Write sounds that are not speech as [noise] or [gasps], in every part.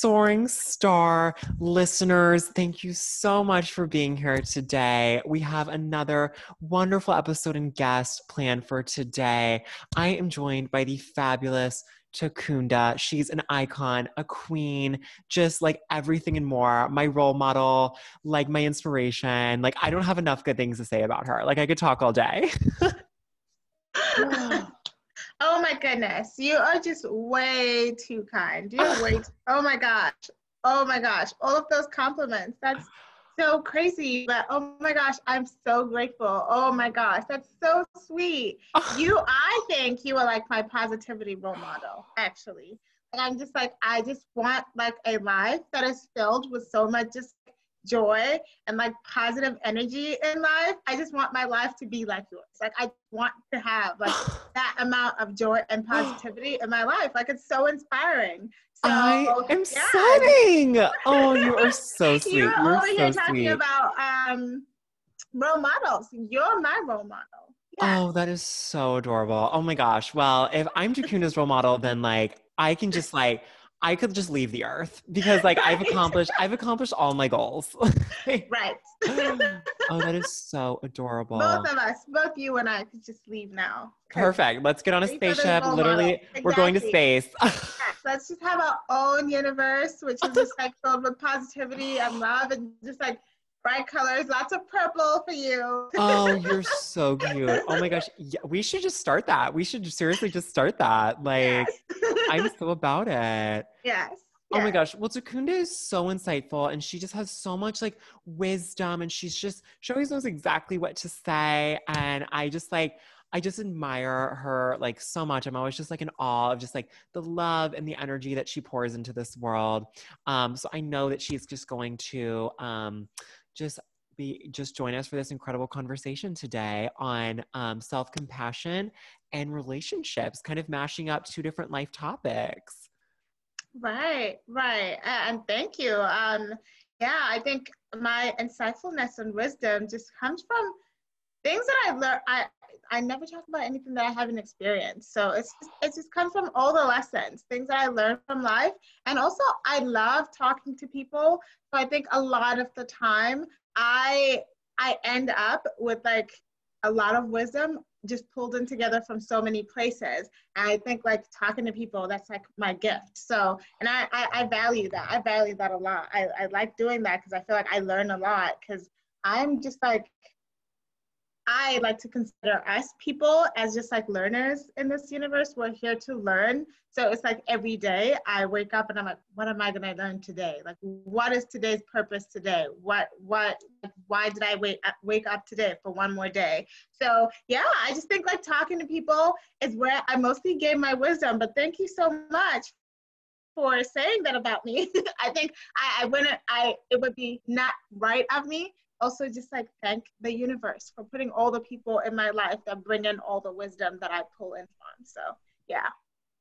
Soaring Star listeners, thank you so much for being here today. We have another wonderful episode and guest planned for today. I am joined by the fabulous Takunda. She's an icon, a queen, just like everything and more. My role model, like my inspiration. Like, I don't have enough good things to say about her. Like, I could talk all day. [laughs] [laughs] Oh my goodness. You are just way too kind. You're way [laughs] too, oh my gosh. Oh my gosh. All of those compliments. That's so crazy. But oh my gosh, I'm so grateful. Oh my gosh. That's so sweet. [laughs] You I think you are like my positivity role model, actually. And I'm just like, I just want like a life that is filled with so much just joy and like positive energy in life. I just want my life to be like yours. Like I want to have like [sighs] that amount of joy and positivity in my life. Like it's so inspiring. So, I am yeah. [laughs] Oh, you are so sweet. You're, You're over so here talking sweet. about um, role models. You're my role model. Yeah. Oh, that is so adorable. Oh my gosh. Well, if I'm Takunda's role model, then like I can just like I could just leave the earth because like I've [laughs] accomplished I've accomplished all my goals. [laughs] right. [gasps] oh, that is so adorable. Both of us, both you and I could just leave now. Perfect. Let's get on a spaceship. Literally, exactly. we're going to space. [laughs] let's just have our own universe, which is just like filled with positivity and love and just like bright colors, lots of purple for you. [laughs] oh, you're so cute. Oh my gosh. Yeah, we should just start that. We should seriously just start that. Like, yes. [laughs] I'm so about it. Yes. Oh my gosh. Well, Takunda is so insightful and she just has so much like wisdom and she's just, she always knows exactly what to say. And I just like, I just admire her like so much. I'm always just like in awe of just like the love and the energy that she pours into this world. Um, so I know that she's just going to um, just be just join us for this incredible conversation today on um, self-compassion and relationships kind of mashing up two different life topics. Right right and thank you. Um yeah i think my insightfulness and wisdom just comes from things that I've learned i I never talk about anything that I haven't experienced. So it's just, it just comes from all the lessons, things that I learned from life. And also I love talking to people. So I think a lot of the time I I end up with like a lot of wisdom just pulled in together from so many places. And I think like talking to people, that's like my gift. So, and I, I, I value that. I value that a lot. I, I like doing that because I feel like I learn a lot because I'm just like, I like to consider us people as just like learners in this universe. We're here to learn. So it's like every day I wake up and I'm like, what am I gonna learn today? Like, what is today's purpose today? What, what, why did I wake up, uh, wake up today for one more day? So yeah, I just think like talking to people is where I mostly gain my wisdom. But thank you so much for saying that about me. [laughs] I think I, I wouldn't, I, it would be not right of me also just like thank the universe for putting all the people in my life that bring in all the wisdom that I pull in from. So yeah.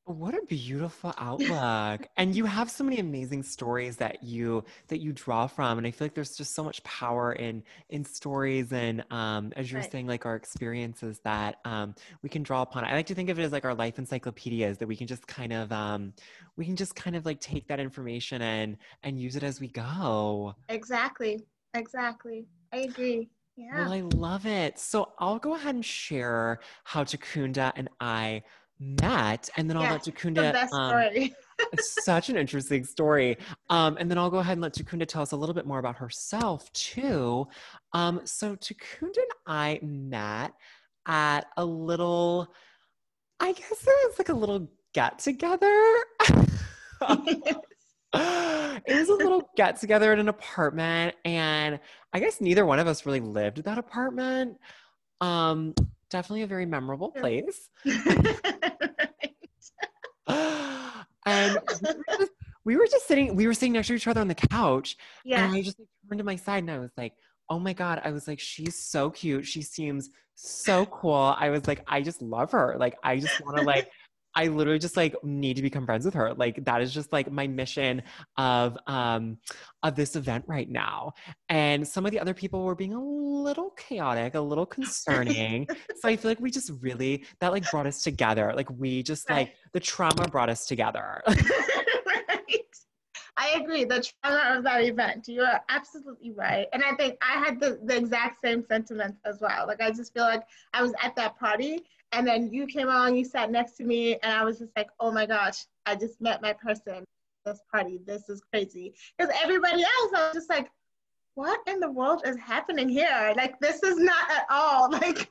What a beautiful outlook. and you have so many amazing stories that you that you draw from. And I feel like there's just so much power in in stories and um as you're right. saying, like our experiences that um we can draw upon. I like to think of it as like our life encyclopedias that we can just kind of um we can just kind of like take that information and and use it as we go. Exactly. Exactly. I agree. Yeah. Well, I love it. So I'll go ahead and share how Takunda and I met, and then I'll let Takunda. The best um, story. [laughs] such an interesting story. Um, and then I'll go ahead and let Takunda tell us a little bit more about herself too. Um, so Takunda and I met at a little, I guess it was like a little get together. [laughs] [laughs] it was a little get together in an apartment and i guess neither one of us really lived at that apartment. Um definitely a very memorable place. [laughs] [laughs] And we were, just, we were, just, sitting we were sitting next to each other on the couch yeah. and i just like, turned to my side and i was like oh my god i was like she's so cute. She seems so cool. I was like i just love her. Like i just want to like I literally just like need to become friends with her. Like that is just like my mission of um of this event right now. And some of the other people were being a little chaotic, a little concerning. so I feel like we just really that like brought us together. Like we just like the trauma brought us together. [laughs] right. I agree. The trauma of that event. You are absolutely right. And I think I had the, the exact same sentiment as well. Like I just feel like I was at that party and then you came along, you sat next to me, and I was just like, oh my gosh, I just met my person. This party, this is crazy. Because everybody else, I was just like, what in the world is happening here? Like, this is not at all [laughs] like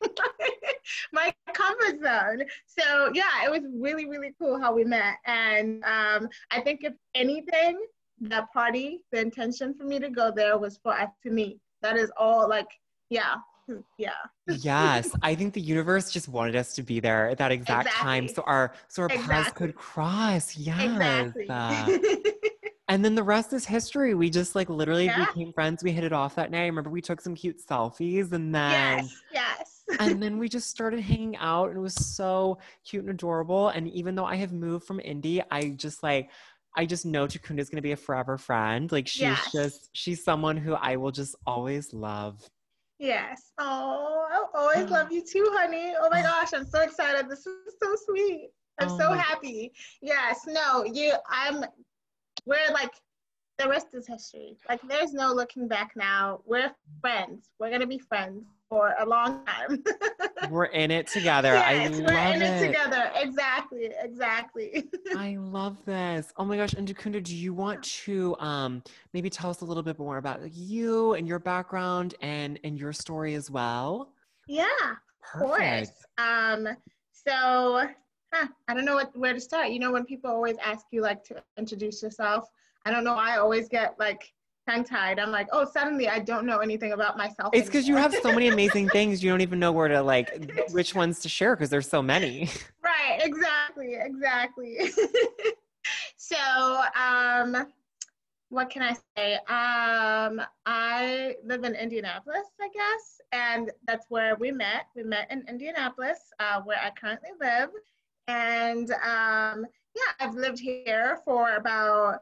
my comfort zone. So, yeah, it was really, really cool how we met. And um, I think, if anything, that party, the intention for me to go there was for us to meet. That is all, like, yeah, [laughs] yeah yes i think the universe just wanted us to be there at that exact exactly. time so our so our exactly. paths could cross yes exactly. uh, [laughs] and then the rest is history we just like literally yeah. became friends we hit it off that night I remember we took some cute selfies and then yes yes and [laughs] then we just started hanging out and it was so cute and adorable and even though i have moved from indy i just like I just know Takunda is going to be a forever friend. Like she's yes. just she's someone who I will just always love. Yes. Oh, I always uh-huh. love you too, honey. Oh my gosh, I'm so excited. This is so sweet. I'm oh so happy. Yes. No, you. I'm. We're like the rest is history. Like there's no looking back now. We're friends. We're gonna be friends for a long time. [laughs] we're in it together. Yes, I we're in it. it. together. Exactly. Exactly. [laughs] I love this. Oh my gosh. And do you want to um maybe tell us a little bit more about you and your background and and your story as well? Yeah. Perfect. Of course. Um so huh, I don't know what, where to start. You know, when people always ask you like to introduce yourself, I don't know. I always get like tongue tied. I'm like, oh, suddenly I don't know anything about myself. It's because you have so many amazing things. You don't even know where to like, [laughs] which ones to share because there's so many. [laughs] Right. Exactly. Exactly. [laughs] so, um, what can I say? Um, I live in Indianapolis, I guess, and that's where we met. We met in Indianapolis, uh, where I currently live, and um, yeah, I've lived here for about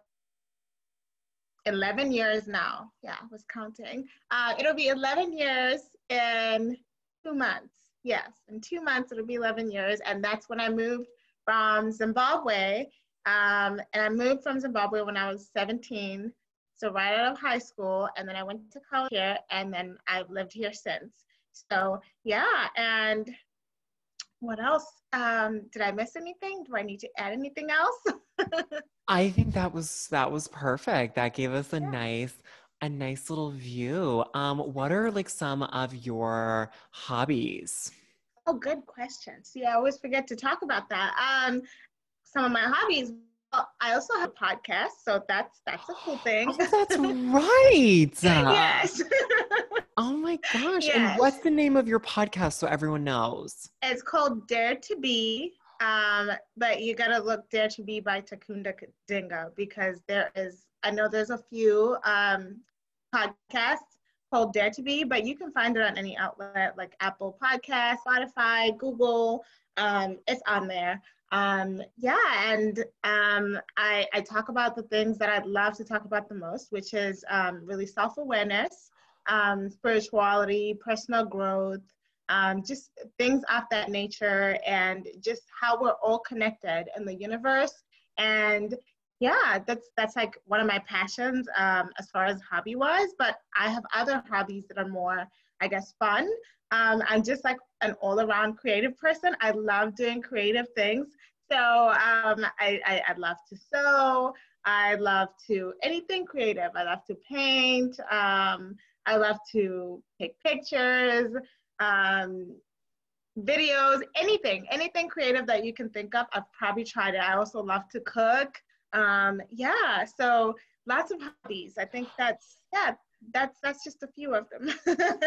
11 years now. Yeah, I was counting. Uh, it'll be 11 years in two months. Yes, in two months, it'll be 11 years. And that's when I moved from Zimbabwe. Um, and I moved from Zimbabwe when I was 17. So right out of high school. And then I went to college here. And then I've lived here since. So yeah, and what else? Um, did I miss anything? Do I need to add anything else? [laughs] I think that was that was perfect. That gave us a yeah. nice a nice little view. Um, what are like some of your hobbies? Oh, good question. See, I always forget to talk about that. Um, some of my hobbies. Well, I also have a podcast, so that's that's a cool [gasps] thing. Oh, that's [laughs] right. yes. [laughs] oh my gosh! Yes. And what's the name of your podcast so everyone knows? It's called Dare to Be um, but you gotta look Dare to Be by Takunda Kudhinga because there is, I know there's a few um, podcasts called Dare to Be, but you can find it on any outlet like Apple Podcast, Spotify, Google. Um, it's on there. Um, yeah, and um, I, I talk about the things that I'd love to talk about the most, which is um, really self awareness, um, spirituality, personal growth, um, just things of that nature and just how we're all connected in the universe. And yeah that's that's like one of my passions um, as far as hobby wise but i have other hobbies that are more i guess fun. Um, i'm just like an all-around creative person. I love doing creative things. So um, I, I, I love to sew. I love to anything creative. I love to paint. Um, i love to take pictures um, videos, anything, anything creative that you can think of. I've probably tried it. I also love to cook. Um, yeah, so lots of hobbies. I think that's yeah, that's that's just a few of them.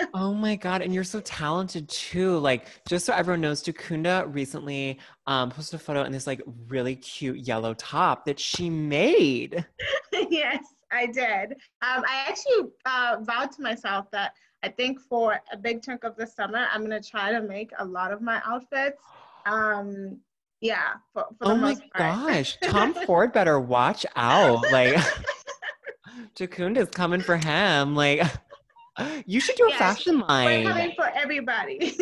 [laughs] oh my god, and you're so talented too. Like just so everyone knows, Takunda recently um, posted a photo in this like really cute yellow top that she made. [laughs] yes, I did. Um, I actually uh, vowed to myself that I think for a big chunk of the summer, I'm gonna try to make a lot of my outfits. Um, yeah. For, for oh my gosh, [laughs] Tom Ford better watch out! Like, [laughs] Takunda's coming for him. Like, [laughs] you should do a fashion line. We're coming for everybody.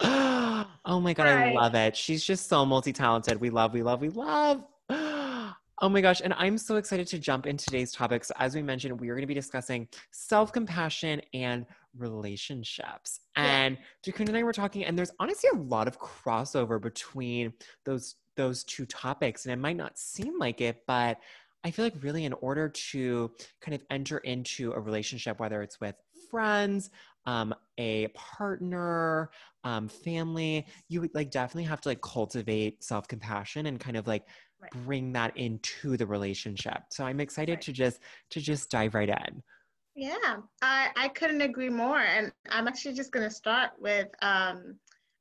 oh my god, right. I love it. She's just so multi-talented. We love, we love, we love. Oh my gosh. And I'm so excited to jump into today's topics. As we mentioned, we are going to be discussing self compassion and relationships. And Takunda and I were talking, and there's honestly a lot of crossover between those those two topics. And it might not seem like it, but I feel like really in order to kind of enter into a relationship, whether it's with friends, um, a partner, um, family, you would like definitely have to like cultivate self compassion and kind of like. Bring that into the relationship. So I'm excited right. to just to just dive right in. Yeah, I, I couldn't agree more. And I'm actually just going to start with um,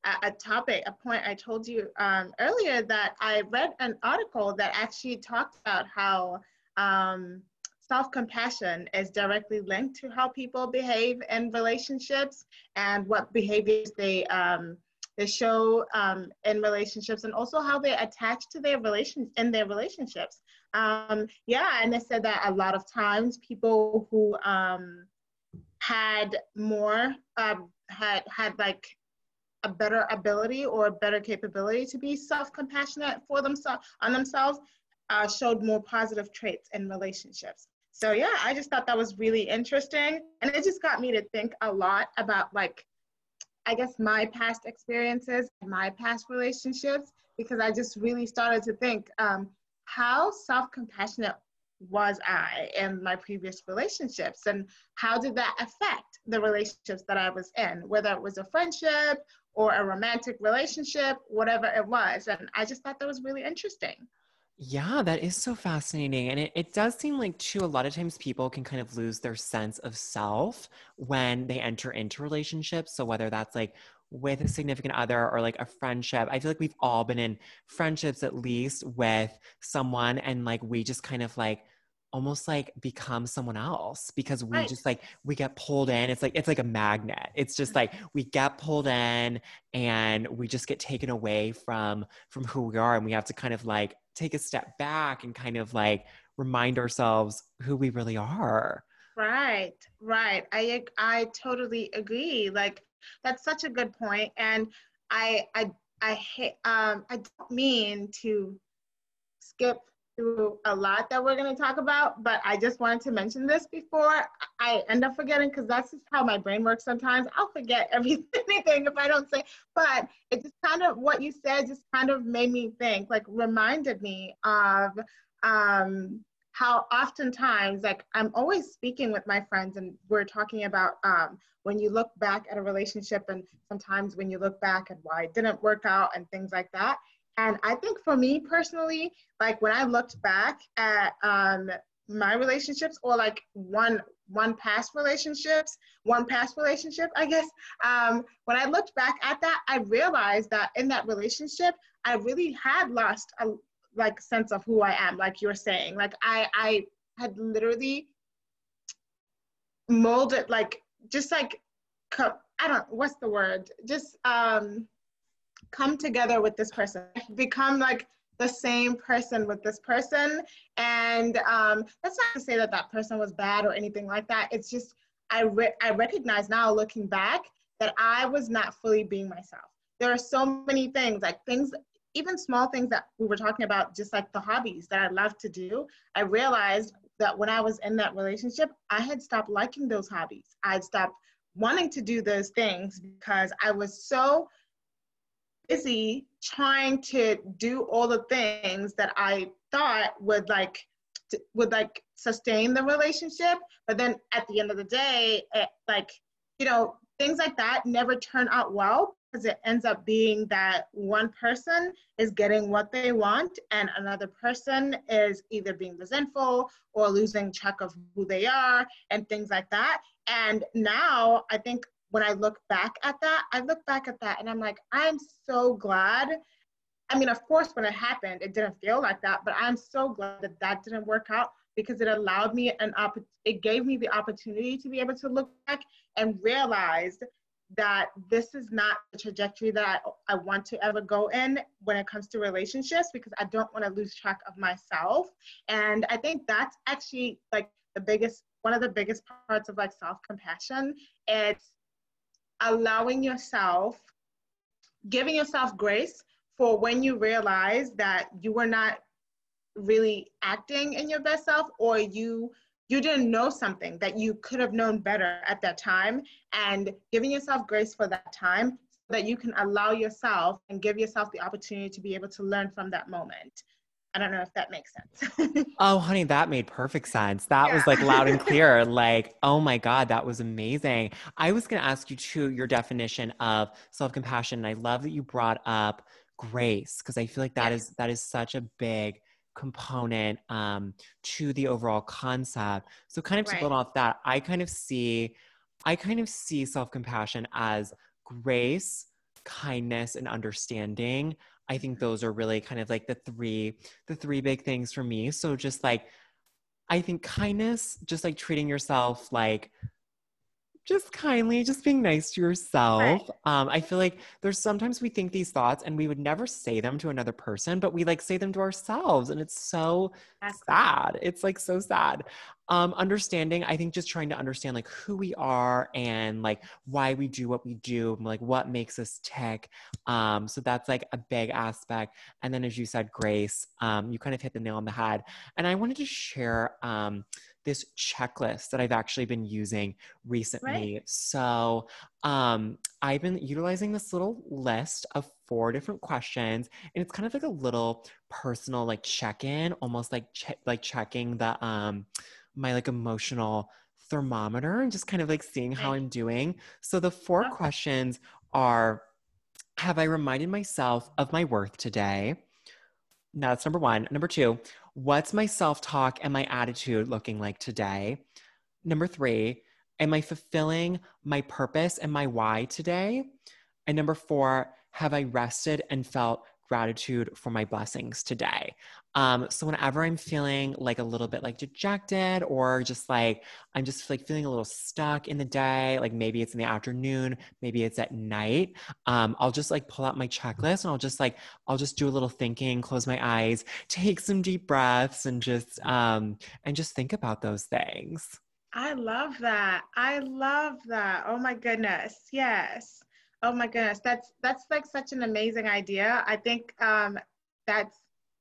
a, a, topic, a point I told you um, earlier that I read an article that actually talked about how um, self compassion is directly linked to how people behave in relationships and what behaviors they. Um, they show um, in relationships and also how they attach to their relations in their relationships um, yeah, and they said that a lot of times people who um, had more um, had had like a better ability or a better capability to be self-compassionate for themselves on themselves uh, showed more positive traits in relationships. So yeah, I just thought that was really interesting, and it just got me to think a lot about like, I guess my past experiences, my past relationships, because I just really started to think. Um, how self-compassionate was I in my previous relationships and how did that affect the relationships that I was in, whether it was a friendship or a romantic relationship, whatever it was. And I just thought that was really interesting. Yeah, that is so fascinating. And it, it does seem like, too, a lot of times people can kind of lose their sense of self when they enter into relationships. So, whether that's like with a significant other or like a friendship. I feel like we've all been in friendships at least with someone and like we just kind of like almost like become someone else because we right. just like we get pulled in it's like it's like a magnet it's just like we get pulled in and we just get taken away from from who we are and we have to kind of like take a step back and kind of like remind ourselves who we really are right right i i totally agree like that's such a good point, and I I I hate um I don't mean to skip through a lot that we're going to talk about, but I just wanted to mention this before I end up forgetting because that's just how my brain works sometimes. I'll forget [laughs] everything if I don't say, but it just kind of what you said just kind of made me think, like reminded me of um, how oftentimes, like I'm always speaking with my friends and we're talking about um, when you look back at a relationship and sometimes when you look back at why it didn't work out and things like that. And I think for me personally, like when I looked back at um, my relationships or like one one past relationships, one past relationship, I guess. Um, when I looked back at that, I realized that in that relationship, I really had lost a like sense of who I am, like you're saying. Like I I had literally molded like just like I don't what's the word just um come together with this person become like the same person with this person. And um that's not to say that that person was bad or anything like that. It's just I re- I recognize now looking back that I was not fully being myself. There are so many things like things even small things that we were talking about just like the hobbies that I love to do. I realized that when I was in that relationship, I had stopped liking those hobbies. I'd stopped wanting to do those things because I was so busy trying to do all the things that I thought would like would like sustain the relationship but then at the end of the day it, like you know things like that never turn out well because it ends up being that one person is getting what they want and another person is either being resentful or losing track of who they are and things like that. And now I think when I look back at that, I look back at that and I'm like, I'm so glad. I mean, of course, when it happened, it didn't feel like that, but I'm so glad that that didn't work out because it allowed me an opp- it gave me the opportunity to be able to look back and realize that this is not the trajectory that I, I want to ever go in when it comes to relationships because I don't want to lose track of myself. And I think that's actually like the biggest, one of the biggest parts of like self compassion. It's allowing yourself, giving yourself grace for when you realize that you were not really acting in your best self or you you didn't know something that you could have known better at that time and giving yourself grace for that time so that you can allow yourself and give yourself the opportunity to be able to learn from that moment I don't know if that makes sense. [laughs] oh, honey, that made perfect sense. That yeah. was like loud and clear. [laughs] like, oh my God, that was amazing. I was going to ask you too your definition of self compassion. And I love that you brought up grace because I feel like that is that is such a big component um, to the overall concept. So, kind of to right. build off that, I kind of see, I kind of see self compassion as grace, kindness, and understanding I think those are really kind of like the three the three big things for me. So just like I think kindness, just like treating yourself like just kindly, just being nice to yourself. Right. Um, I feel like there's sometimes we think these thoughts and we would never say them to another person, but we like say them to ourselves. And it's so That's sad. It's like so sad. Um, understanding, I think just trying to understand like who we are and like why we do what we do, like what makes us tick. Um, so that's like a big aspect. And then as you said, Grace, um, you kind of hit the nail on the head. And I wanted to share um this checklist that I've actually been using recently. Right. So um, I've been utilizing this little list of four different questions, and it's kind of like a little personal like check-in, almost like che- like checking the um, my like emotional thermometer and just kind of like seeing how I'm doing. So the four questions are have I reminded myself of my worth today? Now that's number one. Number two, what's my self talk and my attitude looking like today? Number three, am I fulfilling my purpose and my why today? And number four, have I rested and felt gratitude for my blessings today. Um, so whenever I'm feeling like a little bit like dejected or just like I'm just like feeling a little stuck in the day, like maybe it's in the afternoon, maybe it's at night, um, I'll just like pull out my checklist and I'll just like I'll just do a little thinking, close my eyes, take some deep breaths, and just um, and just think about those things. I love that. I love that. Oh my goodness. Yes. Oh my goodness, that's that's like such an amazing idea. I think um, that's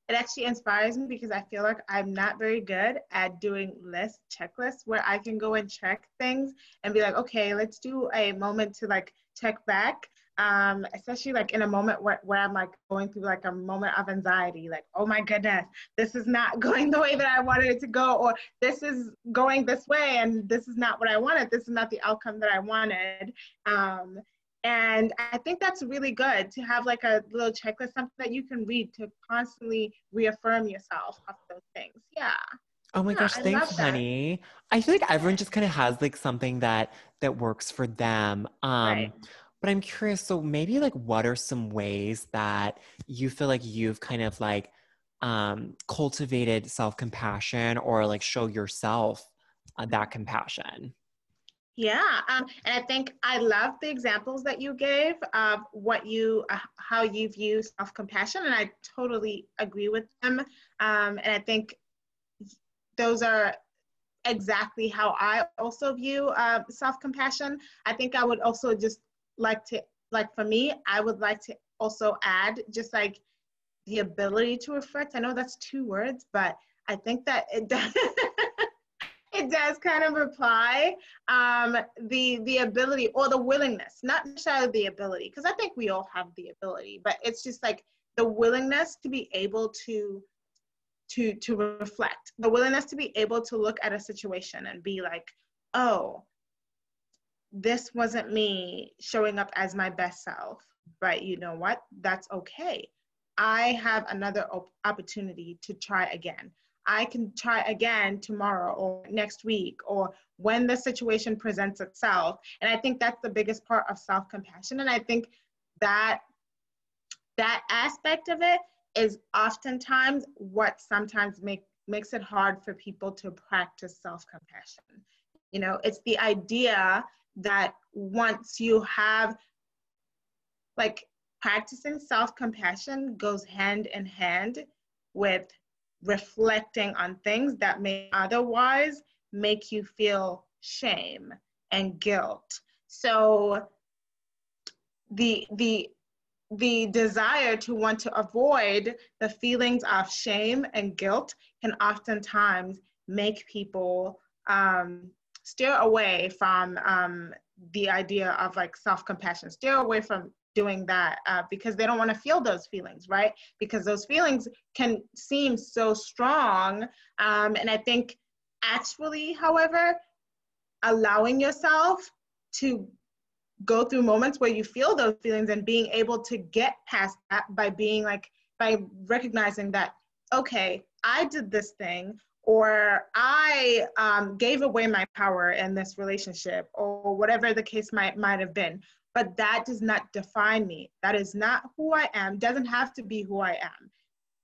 it actually inspires me because I feel like I'm not very good at doing list checklists where I can go and check things and be like, okay, let's do a moment to like check back. Um, especially like in a moment where, where I'm like going through like a moment of anxiety, like, oh my goodness, this is not [laughs] going the way that I wanted it to go, or this is going this way and this is not what I wanted. This is not the outcome that I wanted. Um, and I think that's really good to have like a little checklist, something that you can read to constantly reaffirm yourself of those things. Yeah. Oh my yeah, gosh, thanks, honey. I feel like everyone just kind of has like something that that works for them. Um right. but I'm curious, so maybe like what are some ways that you feel like you've kind of like um cultivated self-compassion or like show yourself uh, that compassion? Yeah, um, and I think I love the examples that you gave of what you, uh, how you view self compassion, and I totally agree with them. Um, and I think those are exactly how I also view uh, self compassion. I think I would also just like to, like for me, I would like to also add just like the ability to reflect. I know that's two words, but I think that it [laughs] does. It does kind of apply um, the the ability or the willingness, not necessarily the ability, because I think we all have the ability, but it's just like the willingness to be able to to to reflect, the willingness to be able to look at a situation and be like, oh, this wasn't me showing up as my best self, but you know what? That's okay. I have another op- opportunity to try again. I can try again tomorrow or next week or when the situation presents itself. And I think that's the biggest part of self compassion. And I think that that aspect of it is oftentimes what sometimes make, makes it hard for people to practice self compassion. You know, it's the idea that once you have like practicing self compassion goes hand in hand with reflecting on things that may otherwise make you feel shame and guilt. So the the the desire to want to avoid the feelings of shame and guilt can oftentimes make people um, steer away from um, the idea of like self-compassion steer away from doing that uh, because they don't want to feel those feelings right because those feelings can seem so strong um, and i think actually however allowing yourself to go through moments where you feel those feelings and being able to get past that by being like by recognizing that okay i did this thing or I um, gave away my power in this relationship, or whatever the case might might have been. But that does not define me. That is not who I am. Doesn't have to be who I am.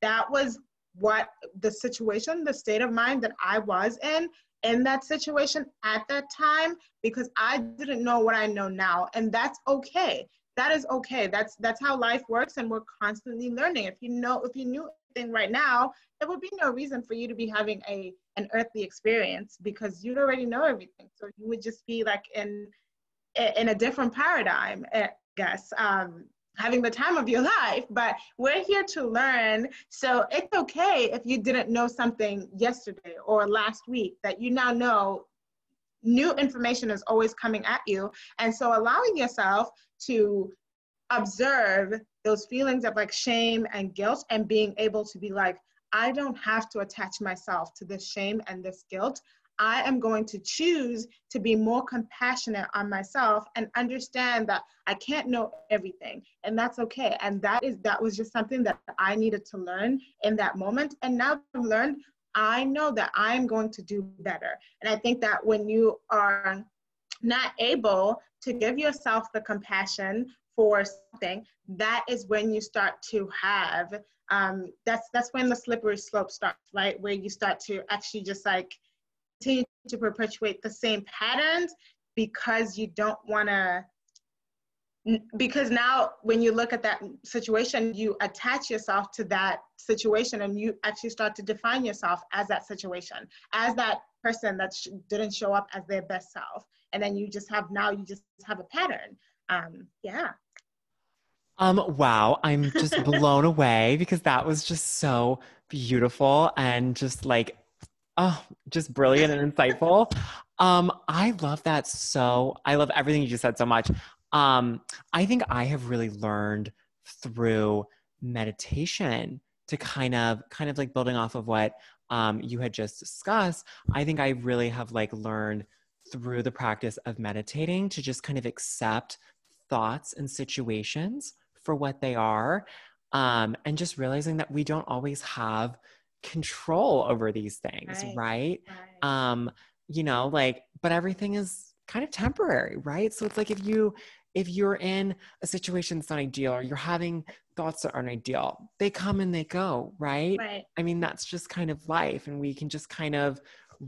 That was what the situation, the state of mind that I was in in that situation at that time because I didn't know what I know now, and that's okay. That is okay. That's that's how life works, and we're constantly learning. If you know, if you knew anything right now, there would be no reason for you to be having a an earthly experience because you'd already know everything. So you would just be like in in a different paradigm, I guess. Um, having the time of your [laughs] life, but we're here to learn. So it's okay if you didn't know something yesterday or last week that you now know new information is always coming at you. And so allowing yourself to observe those feelings of like shame and guilt and being able to be like, I don't have to attach myself to this shame and this guilt. I am going to choose to be more compassionate on myself and understand that I can't know everything and that's okay. And that is that was just something that I needed to learn in that moment. And now I've learned I know that I'm going to do better. And I think that when you are not able to give yourself the compassion for something, that is when you start to have um, that's that's when the slippery slope starts, right? Where you start to actually just like continue to perpetuate the same patterns because you don't want to because now when you look at that situation you attach yourself to that situation and you actually start to define yourself as that situation as that person that sh- didn't show up as their best self. And then you just have now you just have a pattern. Um yeah. Um, wow, I'm just [laughs] blown away because that was just so beautiful and just like, oh, just brilliant and insightful. Um, I love that so. I love everything you just said so much. Um, I think I have really learned through meditation to kind of, kind of like building off of what um, you had just discussed. I think I really have like learned through the practice of meditating to just kind of accept thoughts and situations for what they are um, and just realizing that we don't always have control over these things right, right? right. um you know like but everything is kind of temporary right so it's like if you if you're in a situation that's not ideal or you're having thoughts that aren't ideal they come and they go right right i mean that's just kind of life and we can just kind of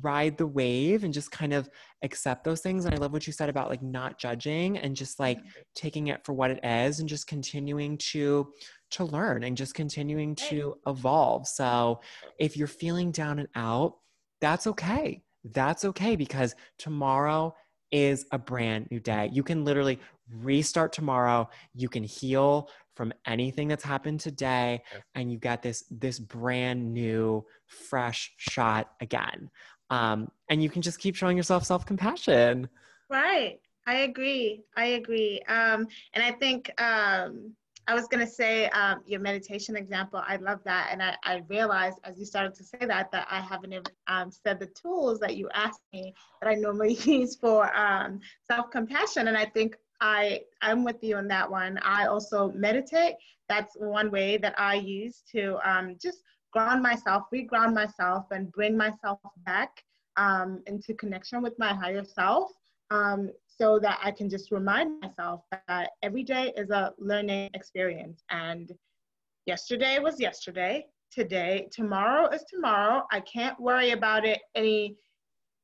ride the wave and just kind of accept those things. And I love what you said about like not judging and just like taking it for what it is and just continuing to to learn and just continuing to evolve. So if you're feeling down and out, that's okay. That's okay because tomorrow is a brand new day. You can literally restart tomorrow. You can heal from anything that's happened today and you got this this brand new fresh shot again um, and you can just keep showing yourself self-compassion right i agree i agree um, and i think um, i was going to say um, your meditation example i love that and I, I, realized as you started to say that that i haven't even um, said the tools that you asked me that i normally [laughs] use for um, self-compassion and i think I I'm with you on that one. I also meditate. That's one way that I use to um, just ground myself, reground myself, and bring myself back um, into connection with my higher self um, so that I can just remind myself that every day is a learning experience. And yesterday was yesterday, today, tomorrow is tomorrow. I can't worry about it any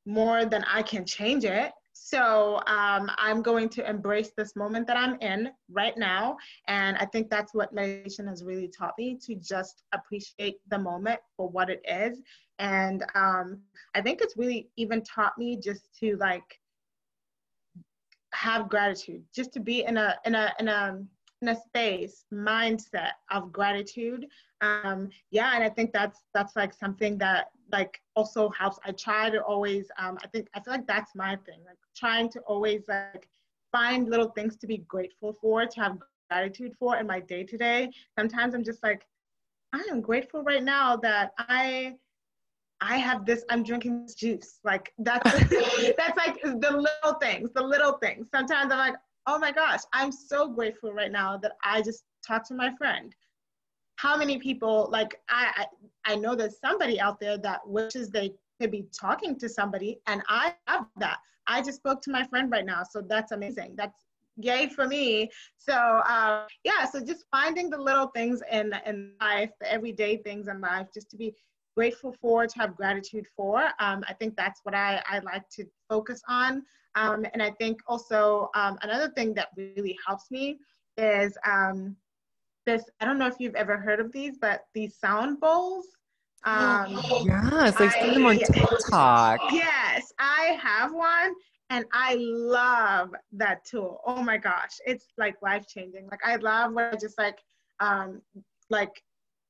more than I can change it. So um, I'm going to embrace this moment that I'm in right now. And I think that's what meditation has really taught me to just appreciate the moment for what it is. And um, I think it's really even taught me just to like have gratitude, just to be in a in a in a in a space mindset of gratitude um yeah and i think that's that's like something that like also helps. I try to always um i think i feel like that's my thing like trying to always like find little things to be grateful for to have gratitude for in my day to day. Sometimes i'm just like i am grateful right now that i I have this, I'm drinking this juice. Like that's [laughs] that's like the little things, the little things. Sometimes I'm like, oh my gosh, I'm so grateful right now that I just talked to my friend. How many people like I I, I know there's somebody out there that wishes they could be talking to somebody and I have that. I just spoke to my friend right now. So that's amazing. That's yay for me. So uh, yeah, so just finding the little things in in life, the everyday things in life, just to be grateful for, to have gratitude for. Um, I think that's what I, I like to focus on. Um, and I think also um, another thing that really helps me is um, this. I don't know if you've ever heard of these, but these sound bowls. Um, yes, I've seen them on TikTok. Yes, I have one and I love that tool. Oh my gosh, it's like life changing. Like I love when I just like um like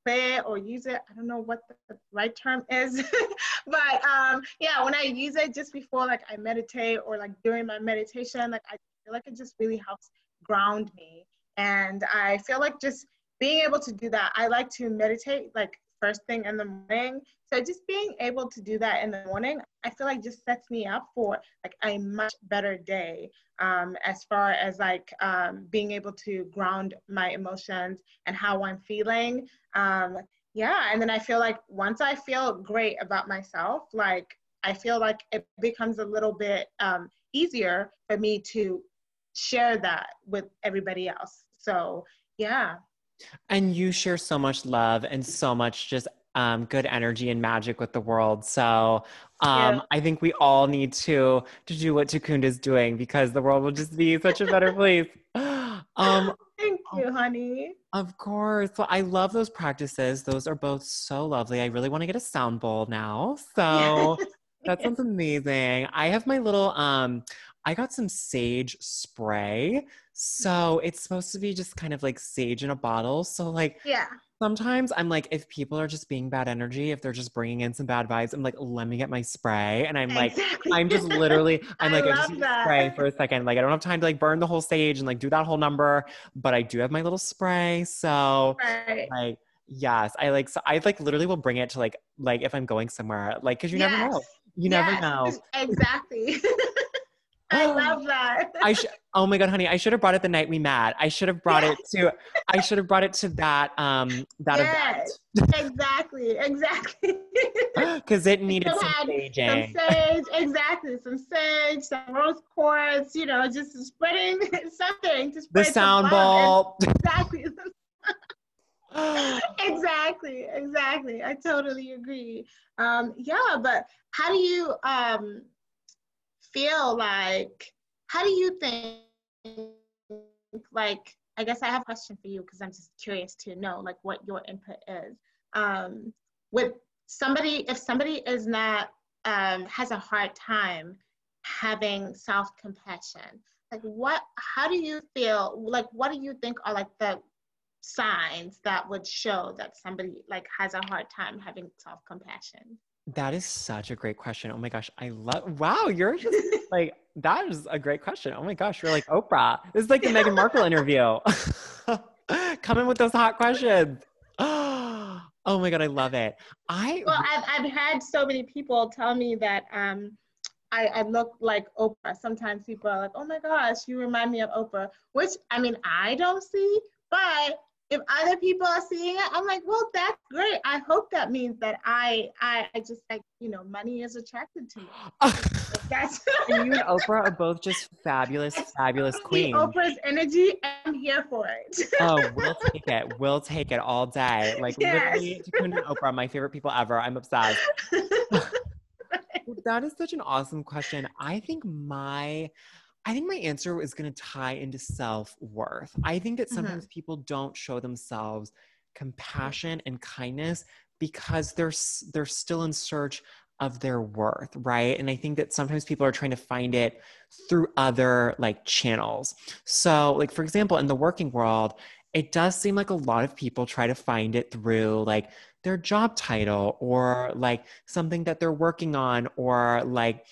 play it or use it. I don't know what the right term is, [laughs] but um, yeah, when I use it just before like I meditate or like during my meditation, like I feel like it just really helps ground me. And I feel like just being able to do that, I like to meditate like first thing in the morning. So just being able to do that in the morning, I feel like just sets me up for like a much better day um, as far as like um, being able to ground my emotions and how I'm feeling. Um, yeah, and then I feel like once I feel great about myself, like I feel like it becomes a little bit um, easier for me to share that with everybody else. So yeah. And you share so much love and so much just um, good energy and magic with the world. So um, yeah. I think we all need to to do what Takunda is doing because the world will just be such a better place. [gasps] Um, Thank you, honey. Of course. Well, I love those practices. Those are both so lovely. I really want to get a sound bowl now. So [laughs] that sounds amazing. I have my little um I got some sage spray. So it's supposed to be just kind of like sage in a bottle. So like yeah sometimes I'm like, if people are just being bad energy, if they're just bringing in some bad vibes, I'm like, let me get my spray. And I'm exactly. like, I'm just literally, [laughs] I'm like, I just spray for a second. Like, I don't have time to like burn the whole sage and like do that whole number, but I do have my little spray. So, right. like, yes, I like, so I like literally will bring it to like, like if I'm going somewhere, like, cause you yes. never know. You yes. never know. [laughs] Exactly. [laughs] I love that. I should. Oh my god, honey! I should have brought it the night we met. I should have brought yes. it to. I should have brought it to that. Um, that yes, event. exactly, exactly. [laughs] Because it needed some saging. Some sage, exactly. Some sage, some rose quartz. You know, just spreading [laughs] something to spread the sound bowl. Exactly. [laughs] exactly, exactly. I totally agree. Um, yeah, but how do you um feel like, how do you think, like, I guess I have a question for you because I'm just curious to know, like, what your input is. Um, with somebody, if somebody is not, um, has a hard time having self compassion, like, what, how do you feel, like, what do you think are like the signs that would show that somebody like has a hard time having self compassion? That is such a great question. Oh my gosh, I love. Wow, you're just [laughs] like that is a great question. Oh my gosh, you're like Oprah. This is like the Meghan Markle [laughs] interview. [laughs] Come in with those hot questions. [gasps] Oh my god, I love it. I well, I've I've had so many people tell me that um, I, I look like Oprah. Sometimes people are like, "Oh my gosh, you remind me of Oprah," which I mean I don't see, but if other people are seeing it, I'm like, well, that's great. I hope that means that I, I, I just like, you know, money is attracted to me. [laughs] that's and you and [laughs] Oprah are both just fabulous, fabulous queens. Oprah's energy, I'm here for it. [laughs] oh, we'll take it. We'll take it all day. Like yes. literally, Takunda and Oprah, my favorite people ever. I'm obsessed. that is such an awesome question. I think my I think my answer is going to tie into self worth. I think that sometimes mm-hmm. people don't show themselves compassion and kindness because they're they're still in search of their worth, right? And I think that sometimes people are trying to find it through other like channels. So, like for example, in the working world, it does seem like a lot of people try to find it through like their job title or like something that they're working on or like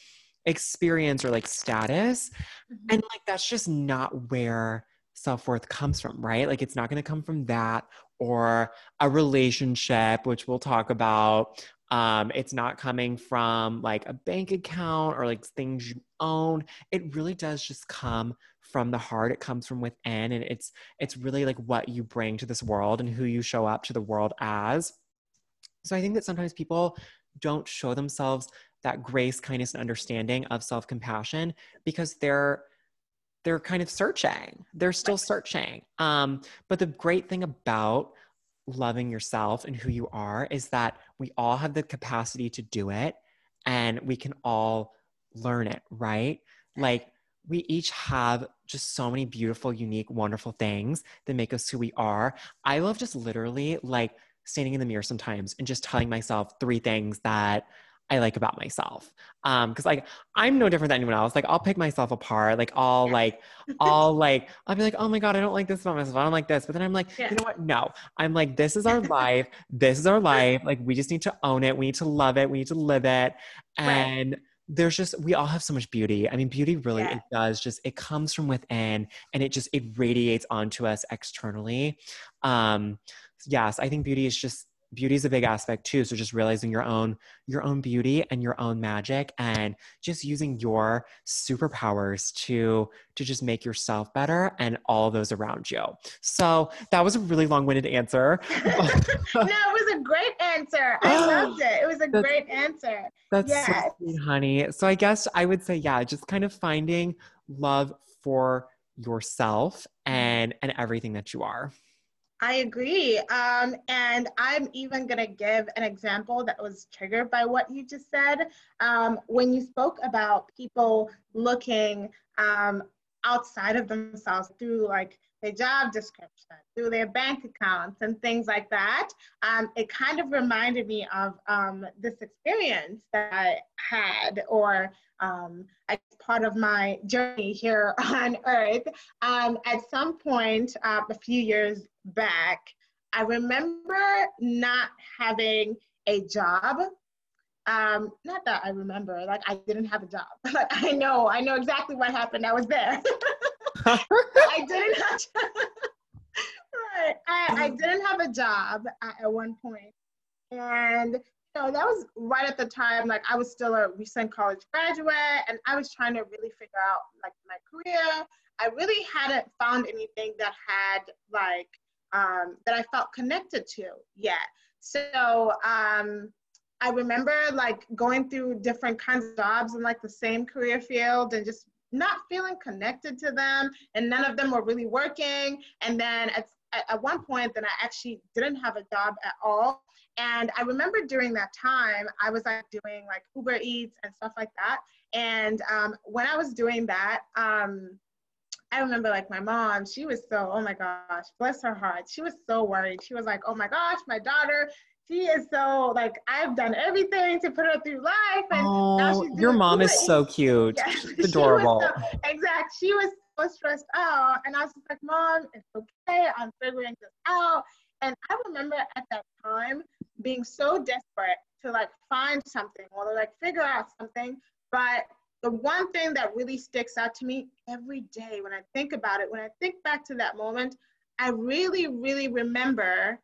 experience or like status. Mm-hmm. And like that's just not where self worth comes from, right? Like it's not going to come from that or a relationship, which we'll talk about, um, it's not coming from like a bank account or like things you own. It really does just come from the heart. It comes from within, and it's it's really like what you bring to this world and who you show up to the world as. So I think that sometimes people don't show themselves that grace, kindness, and understanding of self compassion because they're they're kind of searching. They're still searching. Um, but the great thing about loving yourself and who you are is that we all have the capacity to do it and we can all learn it, right? Like we each have just so many beautiful, unique, wonderful things that make us who we are. I love just literally like standing in the mirror sometimes and just telling myself three things that I like about myself. Um, cause like I'm no different than anyone else. Like I'll pick myself apart. Like I'll like, [laughs] I'll like, I'll be like, oh my God, I don't like this about myself. I don't like this. But then I'm like, yeah. you know what? No. I'm like, this is our [laughs] life. This is our life. [laughs] Like we just need to own it. We need to love it. We need to live it. And right. there's just we all have so much beauty. I mean, beauty really yeah. it does just it comes from within and it just it radiates onto us externally. Um yes, I think beauty is just beauty is a big aspect too. So just realizing your own your own beauty and your own magic and just using your superpowers to to just make yourself better and all those around you. So that was a really long-winded answer. [laughs] No it was a great answer. I [gasps] loved it. It was a great answer. That's yes. so sweet honey. So i guess i would say yeah just kind of finding love for yourself mm-hmm. and and everything that you are I agree. Um, and I'm even going to give an example that was triggered by what you just said. Um, when you spoke about people looking um, outside of themselves through like their job description, through their bank accounts, and things like that, um, it kind of reminded me of um, this experience that I had, or um, as part of my journey here [laughs] on Earth. Um, at some point, uh, a few years back, I remember not having a job. Um, not that I remember, like I didn't have a job. [laughs] like I know, I know exactly what happened. I was there. [laughs] I didn't have. To, right, I, I didn't have a job at, at one point, and know, that was right at the time, like I was still a recent college graduate and I was trying to really figure out like my career. I really hadn't found anything that had like, um, that I felt connected to yet. So um, I remember like going through different kinds of jobs in like the same career field and just not feeling connected to them and none of them were really working. And then at, at one point, then I actually didn't have a job at all and I remember during that time, I was like doing like Uber Eats and stuff like that. And um, when I was doing that, um, I remember like my mom, she was so, oh my gosh, bless her heart. She was so worried. She was like, oh my gosh, my daughter, she is so like, I've done everything to put her through life. And oh, now she's your mom is so [laughs] cute. Yes, adorable. So, exact. She was so stressed out. And I was just like, mom, it's okay. I'm figuring this out. And I remember at that time being so desperate to like find something or to like figure out something. But the one thing that really sticks out to me every day when I think about it, when I think back to that moment, I really, really remember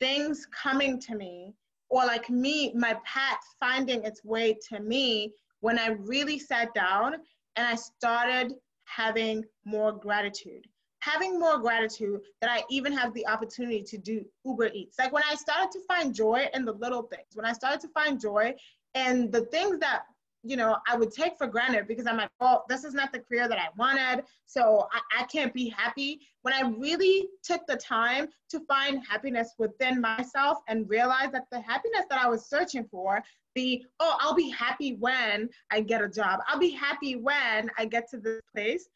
things coming to me or like me, my path finding its way to me when I really sat down and I started having more gratitude having more gratitude that I even have the opportunity to do Uber Eats. Like when I started to find joy in the little things, when I started to find joy in the things that you know I would take for granted because I'm like, oh, this is not the career that I wanted, so I, I can't be happy. When I really took the time to find happiness within myself and realize that the happiness that I was searching for, the oh, I'll be happy when I get a job, I'll be happy when I get to this place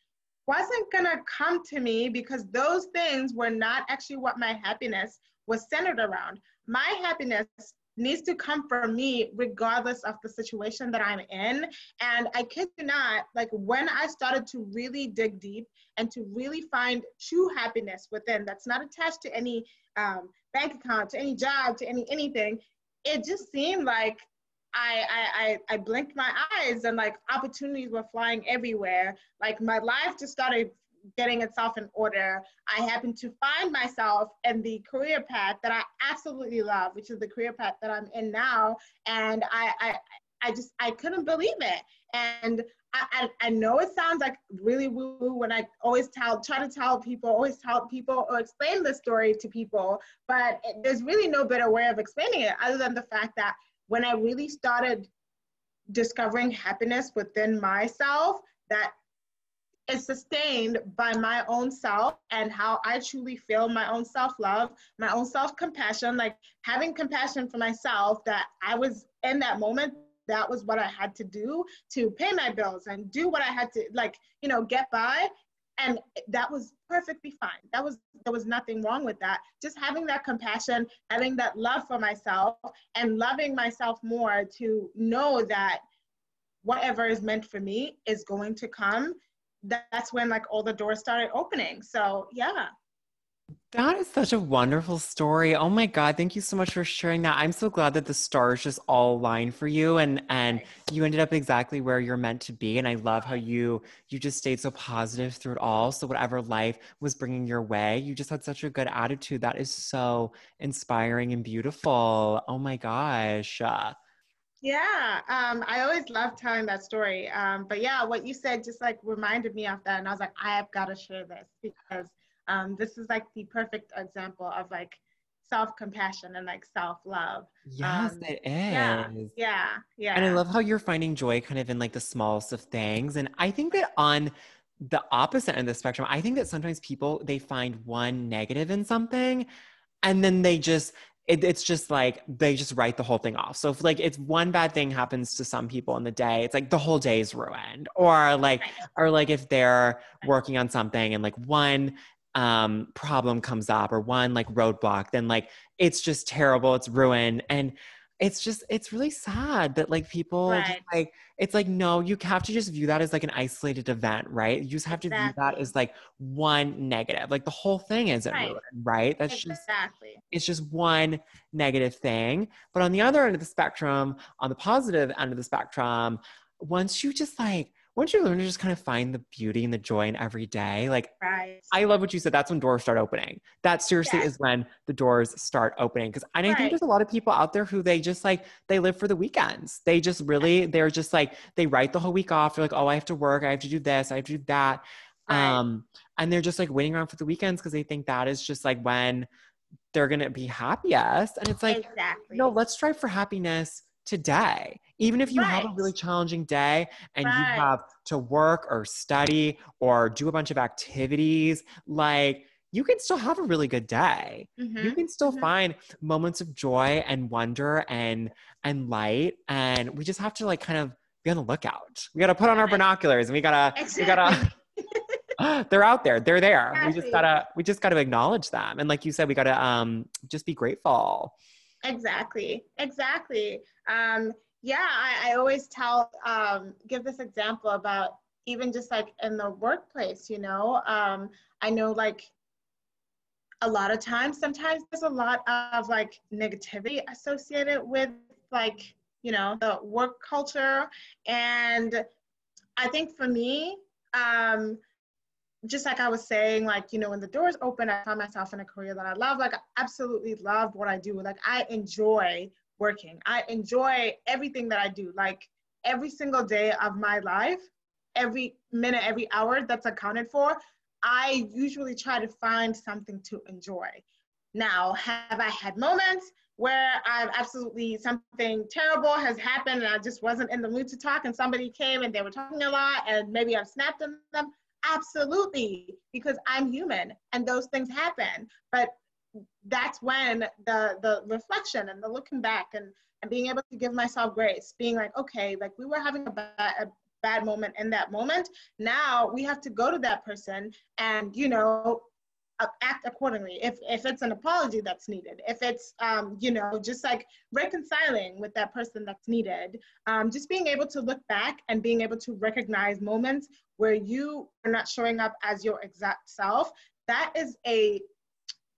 wasn't going to come to me because those things were not actually what my happiness was centered around. My happiness needs to come from me regardless of the situation that I'm in. And I kid you not, like when I started to really dig deep and to really find true happiness within that's not attached to any um, bank account, to any job, to any anything, it just seemed like I, I, I, blinked my eyes and like opportunities were flying everywhere. Like my life just started getting itself in order. I happened to find myself in the career path that I absolutely love, which is the career path that I'm in now. And I, I, I just, I couldn't believe it. And I, I, I know it sounds like really woo woo when I always tell, try to tell people, always tell people or explain the story to people, but it, there's really no better way of explaining it other than the fact that when I really started discovering happiness within myself, that is sustained by my own self and how I truly feel my own self love, my own self compassion, like having compassion for myself that I was in that moment. That was what I had to do to pay my bills and do what I had to, like, you know, get by and that was perfectly fine that was there was nothing wrong with that just having that compassion having that love for myself and loving myself more to know that whatever is meant for me is going to come that's when like all the doors started opening so yeah that is such a wonderful story. Oh my God. Thank you so much for sharing that. I'm so glad that the stars just all aligned for you and and you ended up exactly where you're meant to be. And I love how you you just stayed so positive through it all. So whatever life was bringing your way, you just had such a good attitude. That is so inspiring and beautiful. Oh my gosh. Uh, Yeah, um, I always love telling that story. Um, but yeah, what you said just like reminded me of that, and I was like, I have got to share this because um, this is like the perfect example of like self-compassion and like self-love yes um, it is yeah, yeah yeah and i love how you're finding joy kind of in like the smallest of things and i think that on the opposite end of the spectrum i think that sometimes people they find one negative in something and then they just it, it's just like they just write the whole thing off. So if like it's one bad thing happens to some people in the day, it's like the whole day is ruined. Or like, or like if they're working on something and like one um, problem comes up or one like roadblock, then like it's just terrible, it's ruined. And it's just it's really sad that like people right. just, like it's like no you have to just view that as like an isolated event right you just have exactly. to view that as like one negative like the whole thing isn't right, ruined, right that's exactly. just it's just one negative thing but on the other end of the spectrum on the positive end of the spectrum once you just like once you learn to just kind of find the beauty and the joy in every day, like right. I love what you said. That's when doors start opening. That seriously yes. is when the doors start opening. Because I right. think there's a lot of people out there who they just like they live for the weekends. They just really they're just like they write the whole week off. They're like, oh, I have to work. I have to do this. I have to do that. Right. Um, and they're just like waiting around for the weekends because they think that is just like when they're gonna be happiest. And it's like, exactly. no, let's strive for happiness today. Even if you right. have a really challenging day and right. you have to work or study or do a bunch of activities, like you can still have a really good day. Mm-hmm. You can still mm-hmm. find moments of joy and wonder and and light. And we just have to like kind of be on the lookout. We gotta put on our binoculars and we gotta exactly. we gotta [laughs] they're out there. They're there. Exactly. We just gotta we just gotta acknowledge them. And like you said, we gotta um just be grateful. Exactly. Exactly. Um, yeah, I, I always tell, um, give this example about even just like in the workplace, you know, um, I know like a lot of times, sometimes there's a lot of like negativity associated with like, you know, the work culture. And I think for me, um, just like I was saying, like, you know, when the doors open, I found myself in a career that I love. Like, I absolutely love what I do. Like, I enjoy working. I enjoy everything that I do. Like, every single day of my life, every minute, every hour that's accounted for, I usually try to find something to enjoy. Now, have I had moments where I've absolutely something terrible has happened and I just wasn't in the mood to talk and somebody came and they were talking a lot and maybe I've snapped at them? Absolutely, because I'm human and those things happen. But that's when the the reflection and the looking back and and being able to give myself grace, being like, okay, like we were having a bad, a bad moment in that moment. Now we have to go to that person and you know act accordingly. If if it's an apology that's needed if it's um, you know just like reconciling with that person that's needed um, just being able to look back and being able to recognize moments where you are not showing up as your exact self that is a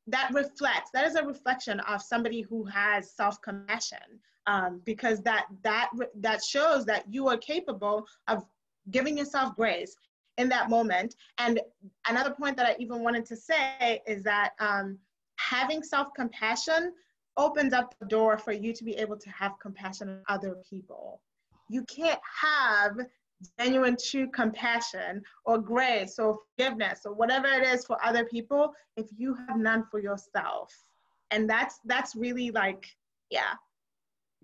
that reflects that is a reflection of somebody who has self-compassion um, because that that that shows that you are capable of giving yourself grace in that moment. And another point that I even wanted to say is that um, having self compassion opens up the door for you to be able to have compassion on other people. You can't have genuine true compassion or grace or forgiveness or whatever it is for other people if you have none for yourself and that's that's really like yeah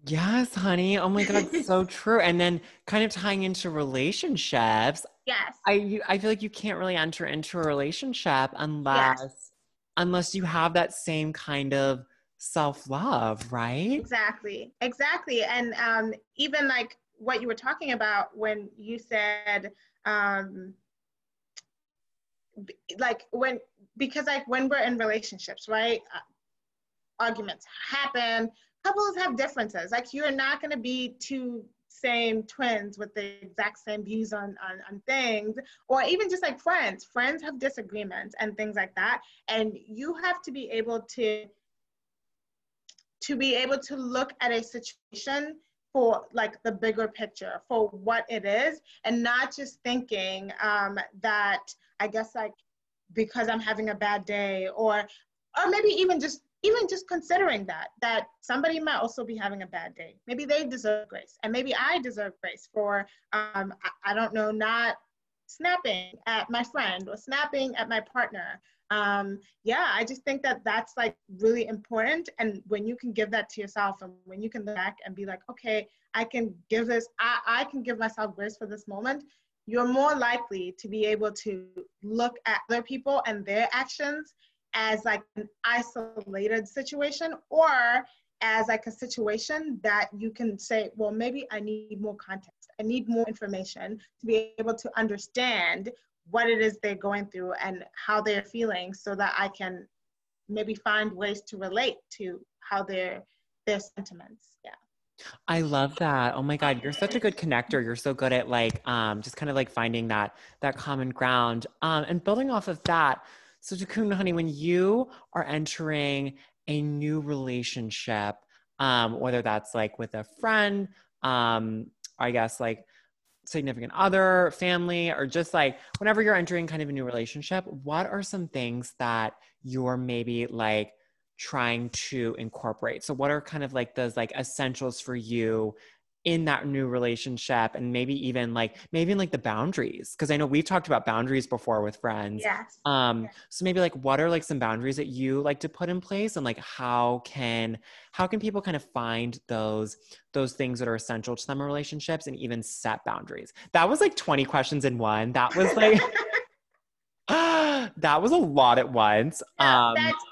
Yes, honey. Oh my God, so [laughs] true. And then kind of tying into relationships. Yes. I I feel like you can't really enter into a relationship unless yes. unless you have that same kind of self-love, right? Exactly. Exactly. And um even like what you were talking about when you said um like when because like when we're in relationships, right? Uh, arguments happen couples have differences. Like you're not going to be two same twins with the exact same views on, on, on things, or even just like friends. Friends have disagreements and things like that. And you have to be able to to be able to look at a situation for like the bigger picture for what it is and not just thinking um, that i guess like because i'm having a bad day or or maybe even just even just considering that that somebody might also be having a bad day. Maybe they deserve grace and maybe i deserve grace for um, I, I, don't know not snapping at my friend or snapping at my partner. Um, yeah i just think that that's like really important and when you can give that to yourself and when you can look back and be like okay i can give this I, I can give myself grace for this moment you're more likely to be able to look at other people and their actions as like an isolated situation or as like a situation that you can say, well, maybe I need more context. I need more information to be able to understand what it is they're going through and how they're feeling so that I can maybe find ways to relate to how their their sentiments. Yeah. I love that. Oh my God, you're such a good connector. You're so good at like um, just kind of like finding that that common ground. Um, and building off of that, so, Takun, honey, when you are entering a new relationship, um, whether that's like with a friend, um, I guess like significant other, family, or just like whenever you're entering kind of a new relationship, what are some things that you're maybe like trying to incorporate? So, what are kind of like those like essentials for you in that new relationship and maybe even like maybe in like the boundaries because i know we've talked about boundaries before with friends. Yes. Um yes. so maybe like what are like some boundaries that you like to put in place and like how can how can people kind of find those those things that are essential to them in relationships and even set boundaries? That was like 20 questions in one. That was like [laughs] [gasps] that was a lot at once. Yeah, um that's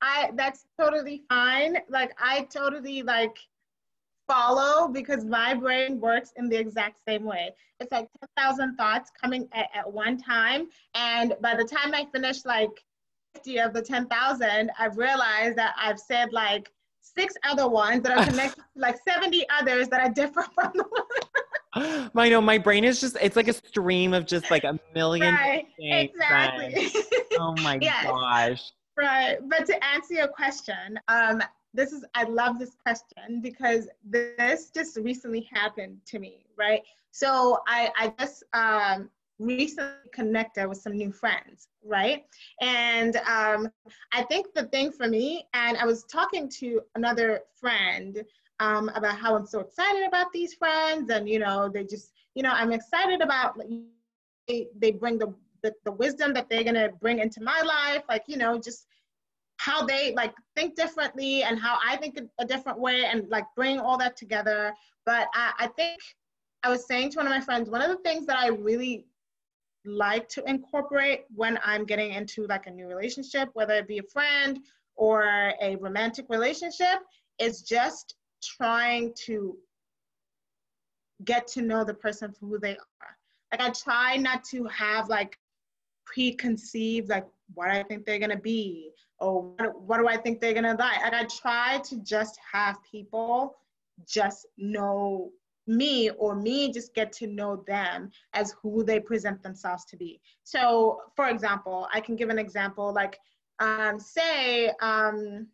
i that's totally fine. Like i totally like follow because my brain works in the exact same way. It's like 10,000 thoughts coming at, at one time. And by the time I finish like 50 of the 10,000, I've realized that I've said like six other ones that are [laughs] connected to like 70 others that are different [laughs] from the one. [gasps] I know my brain is just, it's like a stream of just like a million. Right, exactly. oh my [laughs] yes. gosh. Right. But to answer your question, um, this is I love this question because this just recently happened to me, right? So I I just um, recently connected with some new friends, right? And um, I think the thing for me, and I was talking to another friend um, about how I'm so excited about these friends, and you know, they just, you know, I'm excited about they, they bring the, the the wisdom that they're gonna bring into my life, like you know, just how they like think differently and how I think a, different way and like bring all that together. But I, I think I was saying to one of my friends, one of the things that I really like to incorporate when I'm getting into like a new relationship, whether it be a friend or a romantic relationship, is just trying to get to know the person for who they are. Like I try not to have like preconceived like what I think they're gonna be or what, do I think they're gonna like. And I try to just have people just know me or me just get to know them as who they present themselves to be. So, for example, I can give an example like, um, say, um,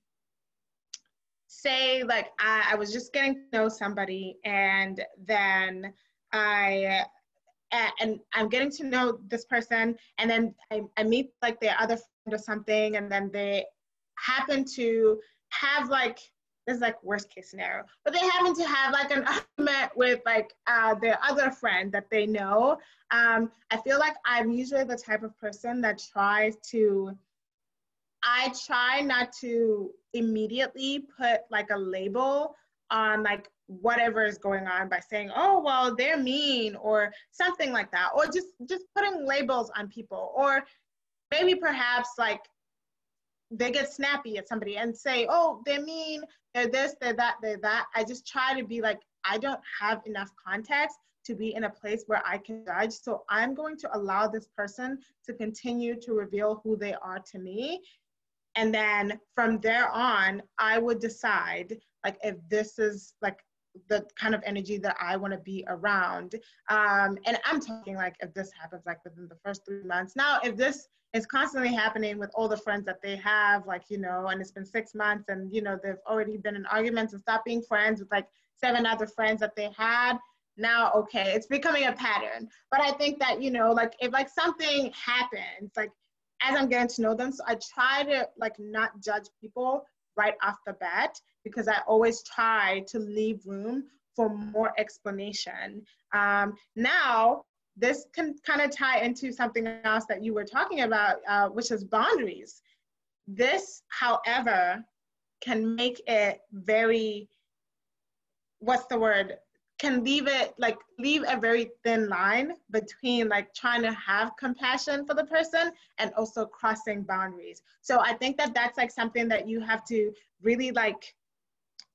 say like I, I was just getting to know somebody and then I and I'm getting to know this person, and then I, I meet like their other or something, and then they happen to have like this is like worst case scenario, but they happen to have like an argument with like uh, their other friend that they know. Um, I feel like I'm usually the type of person that tries to. I try not to immediately put like a label on like whatever is going on by saying oh well they're mean or something like that or just just putting labels on people or maybe perhaps like they get snappy at somebody and say oh they're mean they're this they're that they're that. I just try to be like i don't have enough context to be in a place where i can judge. So i'm going to allow this person to continue to reveal who they are to me. And then from there on i would decide like if this is like the kind of energy that I want to be around. Um, and I'm talking like if this happens like within the first three months. Now, if this is constantly happening with all the friends that they have, like, you know, and it's been six months and, you know, they've already been in arguments and stopped being friends with like seven other friends that they had. Now, okay, it's becoming a pattern. But I think that, you know, like if like something happens, like as I'm getting to know them, so I try to like not judge people right off the bat because I always try to leave room for more explanation. Um, now, this can kind of tie into something else that you were talking about, uh, which is boundaries. This, however, can make it very, what's the word? Can leave it like leave a very thin line between like trying to have compassion for the person and also crossing boundaries. So I think that that's like something that you have to really like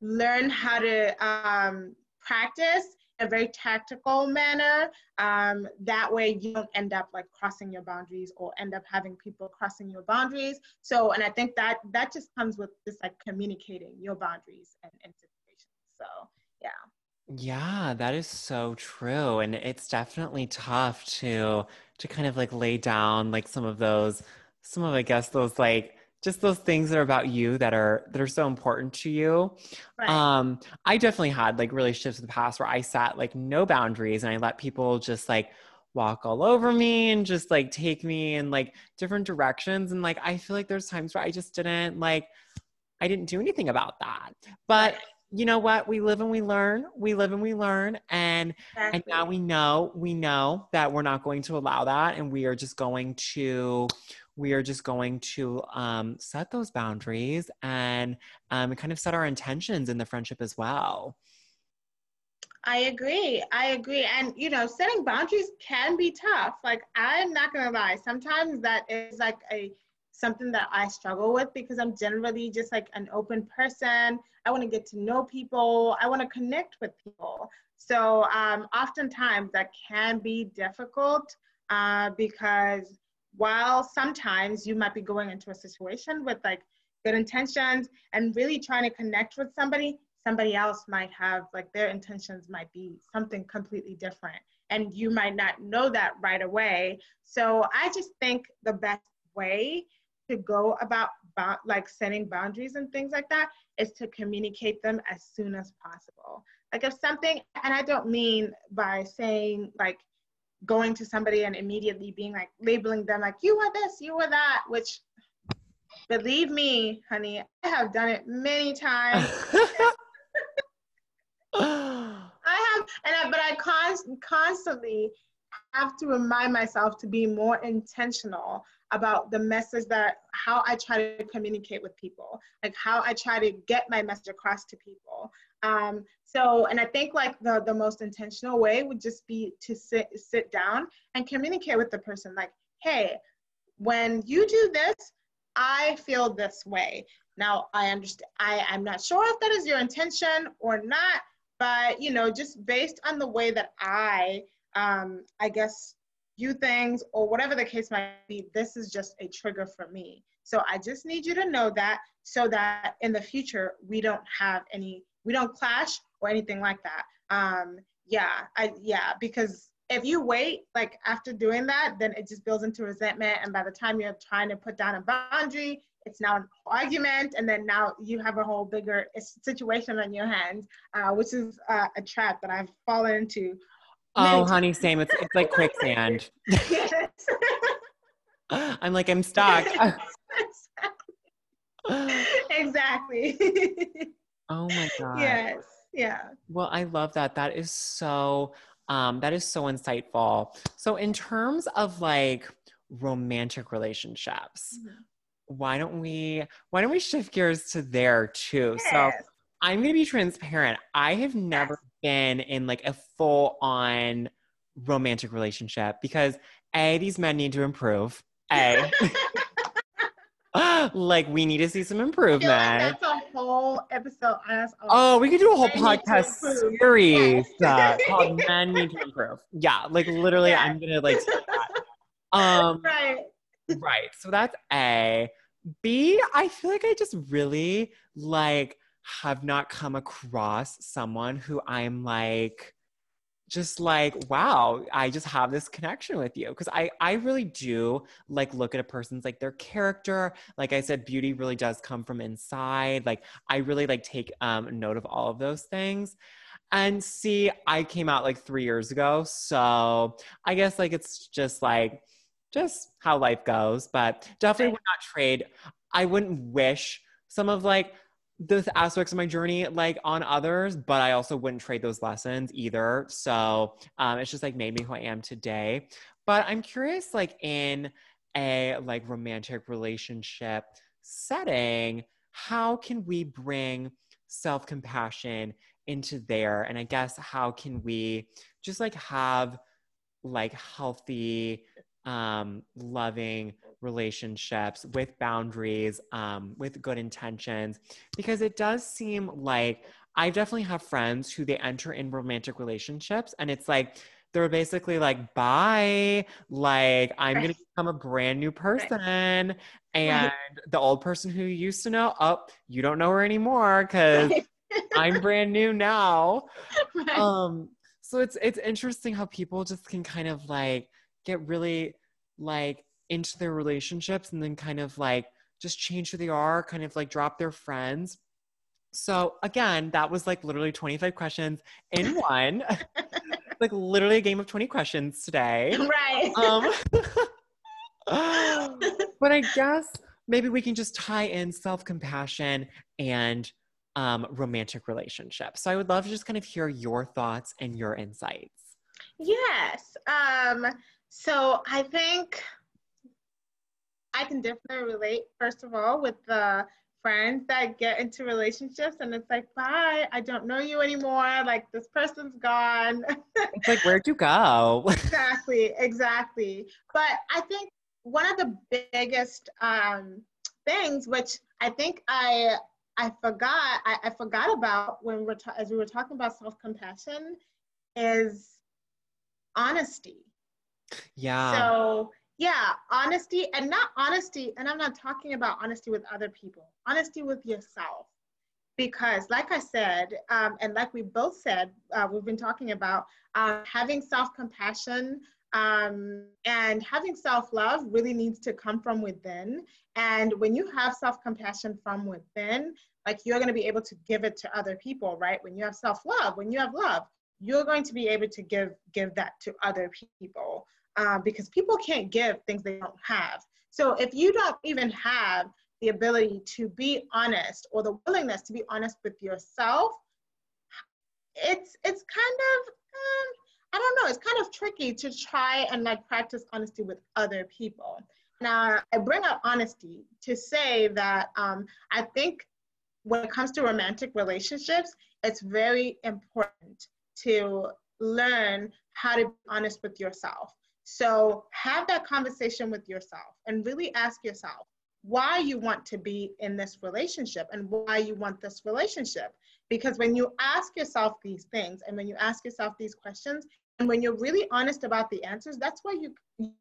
learn how to um, practice a very tactical manner. Um, that way you don't end up like crossing your boundaries or end up having people crossing your boundaries. So, and I think that that just comes with just like communicating your boundaries and, and situations. So, yeah. Yeah, that is so true. And it's definitely tough to to kind of like lay down like some of those some of I guess those like just those things that are about you that are that are so important to you. Right. um i definitely had like relationships in the past where i sat like no boundaries and i let people just like walk all over me and just like take me in like different directions. And like i feel like there's times where i just didn't like i didn't do anything about that. But you know what? We live and we learn. We live and we learn. And exactly. and now we know we know that we're not going to allow that. And we are just going to we are just going to um, set those boundaries and um, kind of set our intentions in the friendship as well. I agree. I agree. And, you know, setting boundaries can be tough. Like, I'm not going to lie. Sometimes that is like a, something that I struggle with because I'm generally just like an open person. I want to get to know people. I want to connect with people. So um, oftentimes that can be difficult uh, because while sometimes you might be going into a situation with like good intentions and really trying to connect with somebody somebody else might have like their intentions might be something completely different and you might not know that right away. So i just think the best way to go about like setting boundaries and things like that is to communicate them as soon as possible. Like if something and i don't mean by saying like going to somebody and immediately being like labeling them like you are this you are that which believe me honey i have done it many times [laughs] i have and I, but i const, constantly have to remind myself to be more intentional about the message that how I try to communicate with people, like how I try to get my message across to people. Um, so, and I think like the, the most intentional way would just be to sit, sit down and communicate with the person like, hey, when you do this, I feel this way. Now I understand, I, I'm not sure if that is your intention or not, but you know, just based on the way that I, um, I guess, few things or whatever the case might be, this is just a trigger for me. So I just need you to know that so that in the future we don't have any, we don't clash or anything like that. Um, yeah, I yeah, because if you wait like after doing that, then it just builds into resentment. And by the time you're trying to put down a boundary, it's now an argument, and then now you have a whole bigger situation on your hands, uh, which is uh, a trap that I've fallen into Oh, honey, same. It's it's like quicksand. [laughs] yes. [laughs] I'm like I'm stuck. [laughs] exactly. Oh my [laughs] god. Yes. Yeah. Well, I love that. That is so um that is so insightful. So in terms of like romantic relationships, mm-hmm. why don't we why don't we shift gears to there too? Yes. So I'm going to be transparent. I have never been in like a full on romantic relationship because A, these men need to improve. A. [laughs] [laughs] like we need to see some improvement. Like that's a whole episode. Oh, we could do a whole podcast series [laughs] uh, called "Men Need to Improve." Yeah, like literally, yeah. I'm gonna like. [laughs] Um, right. Right. So that's A. B. I feel like I just really like have not come across someone who I'm like, just like wow i just have this connection with you. Because i i really do like look at a person's like their character. Like i said beauty really does come from inside. Like i really like take um note of all of those things. And see i came out like three years ago so i guess like it's just like just how life goes but definitely would not trade. I wouldn't wish some of like the aspects of my journey like on others, but I also wouldn't trade those lessons either. So um, it's just like made me who I am today. But I'm curious, like in a like romantic relationship setting, how can we bring self compassion into there? And I guess how can we just like have like healthy, um, loving relationships with boundaries, um, with good intentions, because it does seem like I definitely have friends who they enter in romantic relationships and it's like, they're basically like, bye. Like, I'm to become a brand new person. And the old person who you used to know, oh, you don't know her anymore because I'm brand new now. [laughs] Um, so it's it's interesting how people just can kind of like get really like into their relationships and then kind of like just change who they are, kind of like drop their friends. So again, that was like literally 25 questions in [laughs] one. [laughs] like literally a game of 20 questions today. Right. Um, [laughs] but I guess maybe we can just tie in self-compassion and um, romantic relationships. So I would love to just kind of hear your thoughts and your insights. Yes. Um, so I think I can definitely relate, first of all, with the friends that get into relationships and it's like, bye, I don't know you anymore. Like, this person's gone. it's like, where'd you go? [laughs] exactly, exactly. But I think one of the biggest um, things, which I think I I forgot I, I forgot about when we're ta- as we were talking about self compassion, is honesty. Yeah. So yeah honesty and not honesty and i'm not talking about honesty with other people honesty with yourself. Because like i said um, and like we both said uh, we've been talking about uh, having self-compassion um, and having self-love really needs to come from within. And when you have self-compassion from within like you're going to be able to give it to other people right? When you have self-love when you have love you're going to be able to give give that to other people um, because people can't give things they don't have. So if you don't even have the ability to be honest or the willingness to be honest with yourself, it's it's kind of um, I don't know. It's kind of tricky to try and like practice honesty with other people. Now I bring up honesty to say that um, I think when it comes to romantic relationships, it's very important to learn how to be honest with yourself. So have that conversation with yourself and really ask yourself why you want to be in this relationship and why you want this relationship. Because when you ask yourself these things and when you ask yourself these questions, And when you're really honest about the answers, that's why you,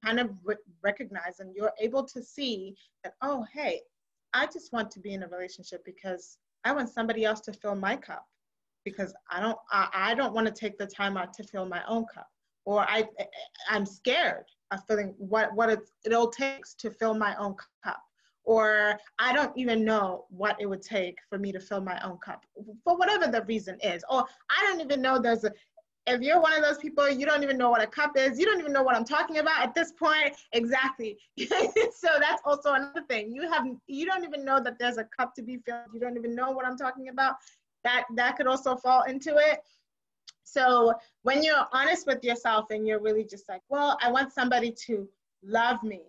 kind of re- recognize and you're able to see that, oh, hey, I just want to be in a relationship because I want somebody else to fill my cup because I don't I, I don't want to take the time out to fill my own cup or I I'm scared of filling what what it, it all takes to fill my own cup or I don't even know what it would take for me to fill my own cup for whatever the reason is or I don't even know there's a if you're one of those people, you don't even know what a cup is. You don't even know what I'm talking about at this point. Exactly. [laughs] so that's also another thing. You have you don't even know that there's a cup to be filled. You don't even know what I'm talking about. That that could also fall into it. So when you're honest with yourself and you're really just like, well, I want somebody to love me,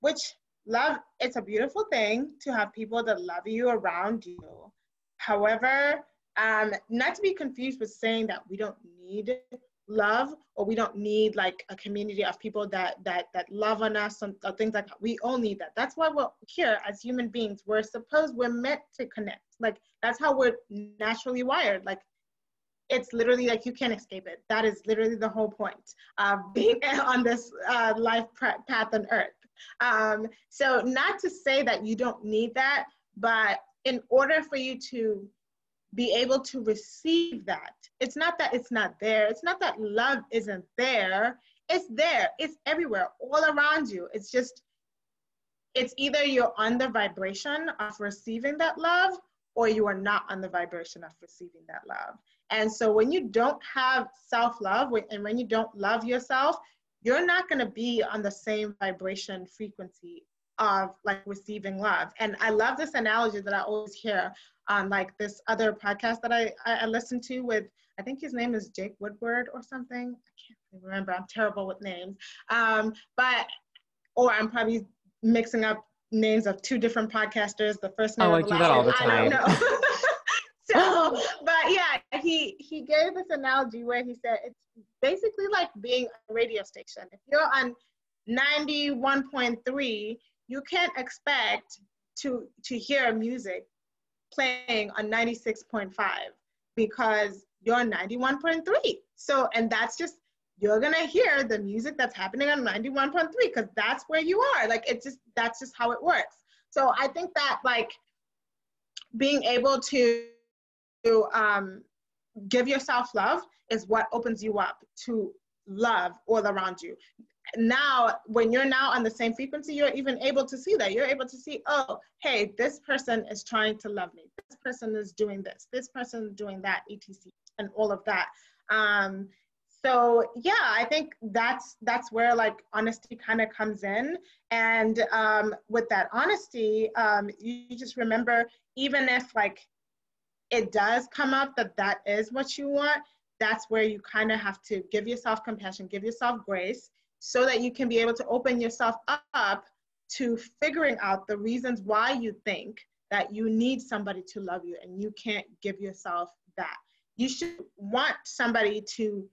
which love it's a beautiful thing to have people that love you around you. However, um, not to be confused with saying that we don't need love or we don't need like a community of people that that that love on us and things like that. we all need that that's why we're here as human beings we're supposed we're meant to connect like that's how we're naturally wired like it's literally like you can't escape it that is literally the whole point of [laughs] being on this uh, life path on earth um, so not to say that you don't need that but in order for you to be able to receive that. It's not that it's not there. It's not that love isn't there. It's there. It's everywhere, all around you. It's just, it's either you're on the vibration of receiving that love or you are not on the vibration of receiving that love. And so when you don't have self love and when you don't love yourself, you're not going to be on the same vibration frequency of like receiving love. And I love this analogy that I always hear on like this other podcast that I, I, listened to with, I think his name is Jake Woodward or something. I can't remember. I'm terrible with names. Um, but, or I'm probably mixing up names of two different podcasters. The first name. Oh, I do that all the time. I don't know. [laughs] he he gave this analogy where he said it's basically like being a radio station. If you're on 91.3, you can't expect to to hear music playing on 96.5 because you're 91.3. So, and that's just, you're gonna hear the music that's happening on 91.3 because that's where you are. Like, it's just, that's just how it works. So I think that like being able to um, give yourself love is what opens you up to love all around you. Now when you're now on the same frequency you're even able to see that. You're able to see oh hey this person is trying to love me. This person is doing this. This person is doing that etc and all of that. Um so yeah i think that's that's where like honesty kind of comes in. And um with that honesty um you just remember even if like it does come up that that is what you want that's where you kind of have to give yourself compassion give yourself grace so that you can be able to open yourself up to figuring out the reasons why you think that you need somebody to love you and you can't give yourself that. You should want somebody to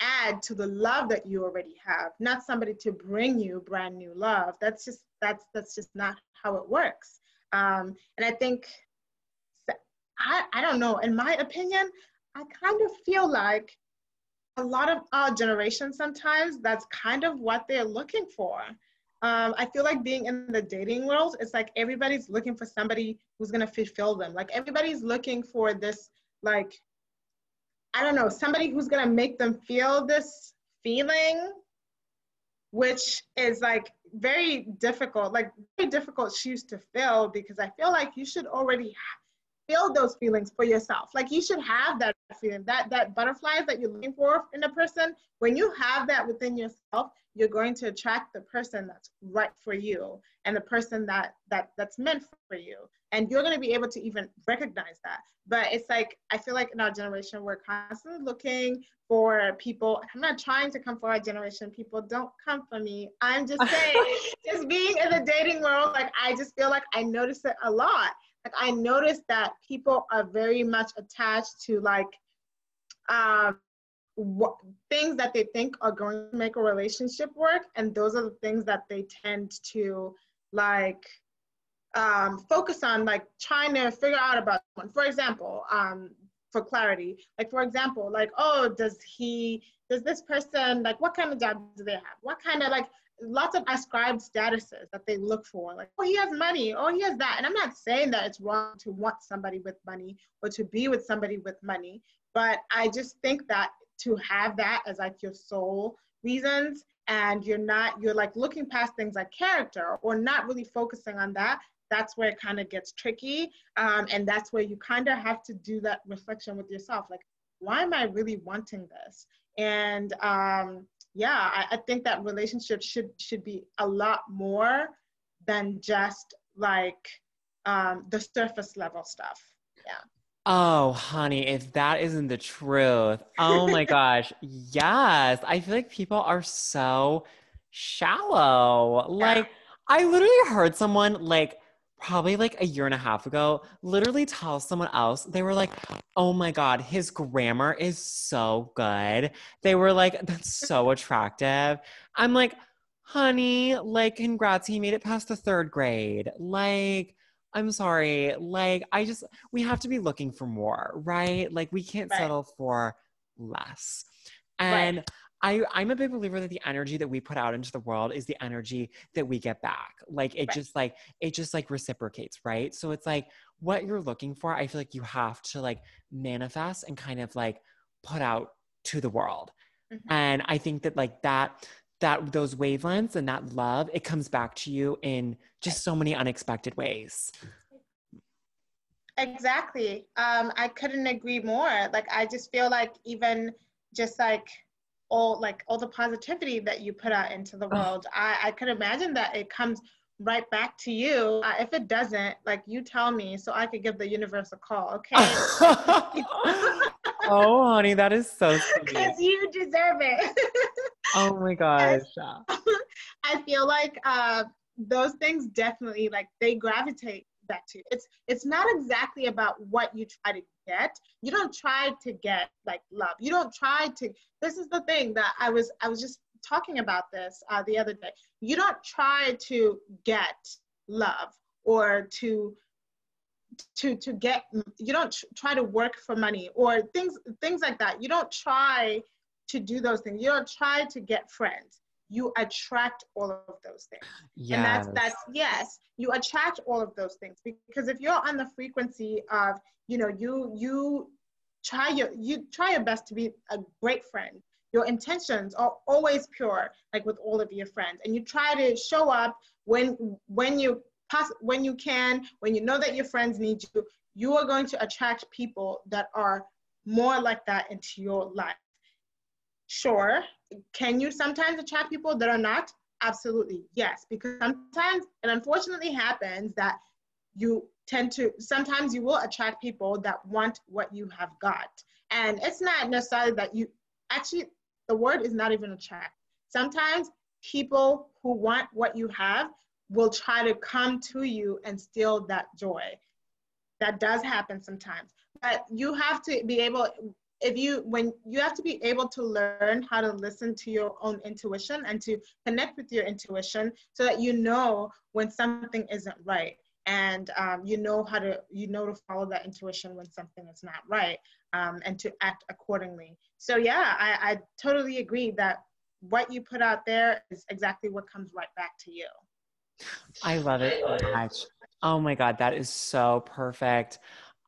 add to the love that you already have, not somebody to bring you brand new love. That's just that's that's just not how it works. Um, and I think I, I don't know, in my opinion, I kind of feel like a lot of our generation sometimes that's kind of what they're looking for. Um, i feel like being in the dating world it's like everybody's looking for somebody who's to fulfill them. Like everybody's looking for this like i don't know somebody who's to make them feel this feeling which is like very difficult like very difficult shoes to fill because i feel like you should already feel those feelings for yourself. Like you should have that feeling, that that butterflies that you're looking for in a person. When you have that within yourself, you're going to attract the person that's right for you and the person that that that's meant for you. And you're going to be able to even recognize that. But it's like I feel like in our generation we're constantly looking for people. I'm not trying to come for our generation. People don't come for me. I'm just [laughs] saying, just being in the dating world, like I just feel like I notice it a lot like I noticed that people are very much attached to like um, what, things that they think are going to make a relationship work, and those are the things that they tend to like um, focus on, like trying to figure out about one. For example, um, for clarity. Like for example, like oh, does he does this person like what kind of job do they have? What kind of like lots of ascribed statuses that they look for like oh he has money oh he has that. And i'm not saying that it's wrong to want somebody with money or to be with somebody with money but i just think that to have that as like your sole reasons and you're not you're like looking past things like character or not really focusing on that that's where it kind of gets tricky. Um, and that's where you kind of have to do that reflection with yourself. Like why am i really wanting this? And um, yeah I, I think that relationship should should be a lot more than just like um, the surface level stuff yeah Oh, honey, if that isn't the truth. Oh my [laughs] gosh. Yes. I feel like people are so shallow. Like, I literally heard someone, like, probably like a year and a half ago, literally tell someone else, they were like, oh my God, his grammar is so good. They were like, that's so [laughs] attractive. I'm like, honey, like, congrats, he made it past the third grade. Like, I'm sorry. Like, I just, we have to be looking for more, right? Like, we can't right. settle for less. And right. I, I'm a big believer that the energy that we put out into the world is the energy that we get back. Like, it right. just like, it just like reciprocates, right? So it's like what you're looking for, I feel like you have to like manifest and kind of like put out to the world. Mm-hmm. And I think that like that that those wavelengths and that love it comes back to you in just so many unexpected ways exactly um i couldn't agree more like i just feel like even just like all like all the positivity that you put out into the world. I i could imagine that it comes right back to you. Uh, if it doesn't like you tell me so i could give the universe a call okay? [laughs] Oh honey that is so [laughs] because you deserve it. [laughs] Oh my gosh. I feel like uh those things definitely like they gravitate to you. It's it's not exactly about what you try to get. You don't try to get like love. You don't try to. This is the thing that I was I was just talking about this uh, the other day. You don't try to get love or to to to get you don't try to work for money or things things like that you don't try to do those things you don't try to get friends you attract all of those things. Yes. And that's that's yes, you attract all of those things because if you're on the frequency of, you know, you you try your you try your best to be a great friend. Your intentions are always pure, like with all of your friends, and you try to show up when when you pass when you can, when you know that your friends need you. You are going to attract people that are more like that into your life. Sure, can you sometimes attract people that are not? Absolutely, yes. Because sometimes it unfortunately happens that you tend to, sometimes you will attract people that want what you have got. And it's not necessarily that you, actually, the word is not even attract. Sometimes people who want what you have will try to come to you and steal that joy. That does happen sometimes. But you have to be able, if you when you have to be able to learn how to listen to your own intuition and to connect with your intuition so that you know when something isn't right. And um, you know how to you know to follow that intuition when something is not right um, and to act accordingly. So yeah I, I totally agree that what you put out there is exactly what comes right back to you. I love it so much. Oh my god that is so perfect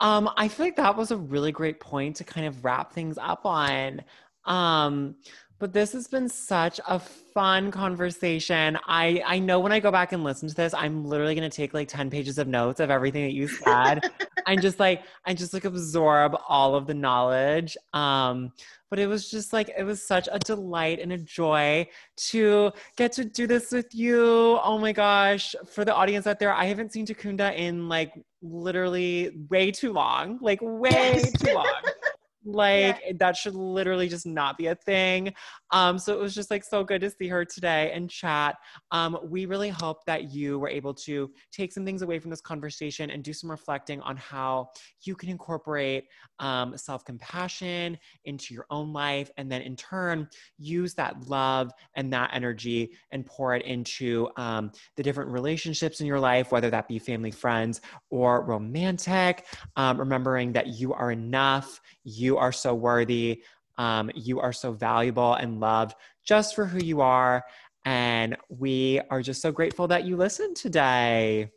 um, I feel like that was a really great point to kind of wrap things up on. Um, but this has been such a fun conversation. I I know when I go back and listen to this, I'm literally gonna take like 10 pages of notes of everything that you said [laughs] and just like I just like absorb all of the knowledge. Um, but it was just like it was such a delight and a joy to get to do this with you. Oh my gosh. For the audience out there, I haven't seen Takunda in like literally way too long, like way too long. [laughs] Like yeah. that should literally just not be a thing. Um, so it was just like so good to see her today and chat. Um, we really hope that you were able to take some things away from this conversation and do some reflecting on how you can incorporate um, self compassion into your own life, and then in turn use that love and that energy and pour it into um, the different relationships in your life, whether that be family, friends, or romantic. Um, remembering that you are enough, you are so worthy. Um, you are so valuable and loved just for who you are. And we are just so grateful that you listened today.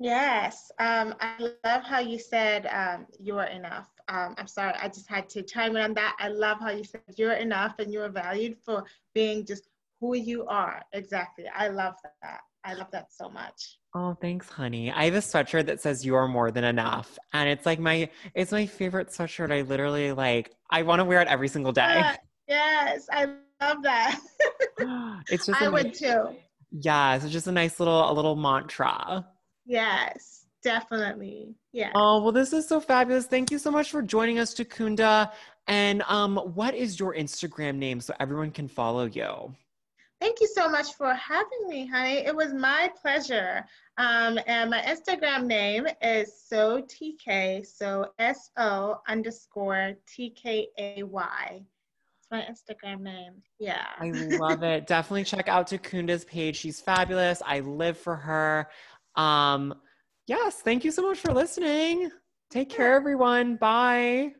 Yes. Um, I love how you said um, you are enough. Um, I'm sorry, I just had to chime in on that. I love how you said you're enough and you are valued for being just who you are. Exactly. I love that. I love that so much. Oh, thanks, honey. I have a sweatshirt that says you are more than enough. And it's like my it's my favorite sweatshirt. I literally like I want to wear it every single day. Yes, I love that. [gasps] it's [laughs] just I would too. Yeah, it's just a nice little a little mantra. Yes, definitely. Yeah. Oh, well, this is so fabulous. Thank you so much for joining us, Takunda. And um, what is your Instagram name so everyone can follow you? Thank you so much for having me, honey. It was my pleasure. Um, and my Instagram name is so TK, so S O underscore T K A Y. It's my Instagram name. Yeah. I love it. Definitely check out Takunda's page. She's fabulous. I live for her. Um, yes, thank you so much for listening. Take care, everyone. Bye.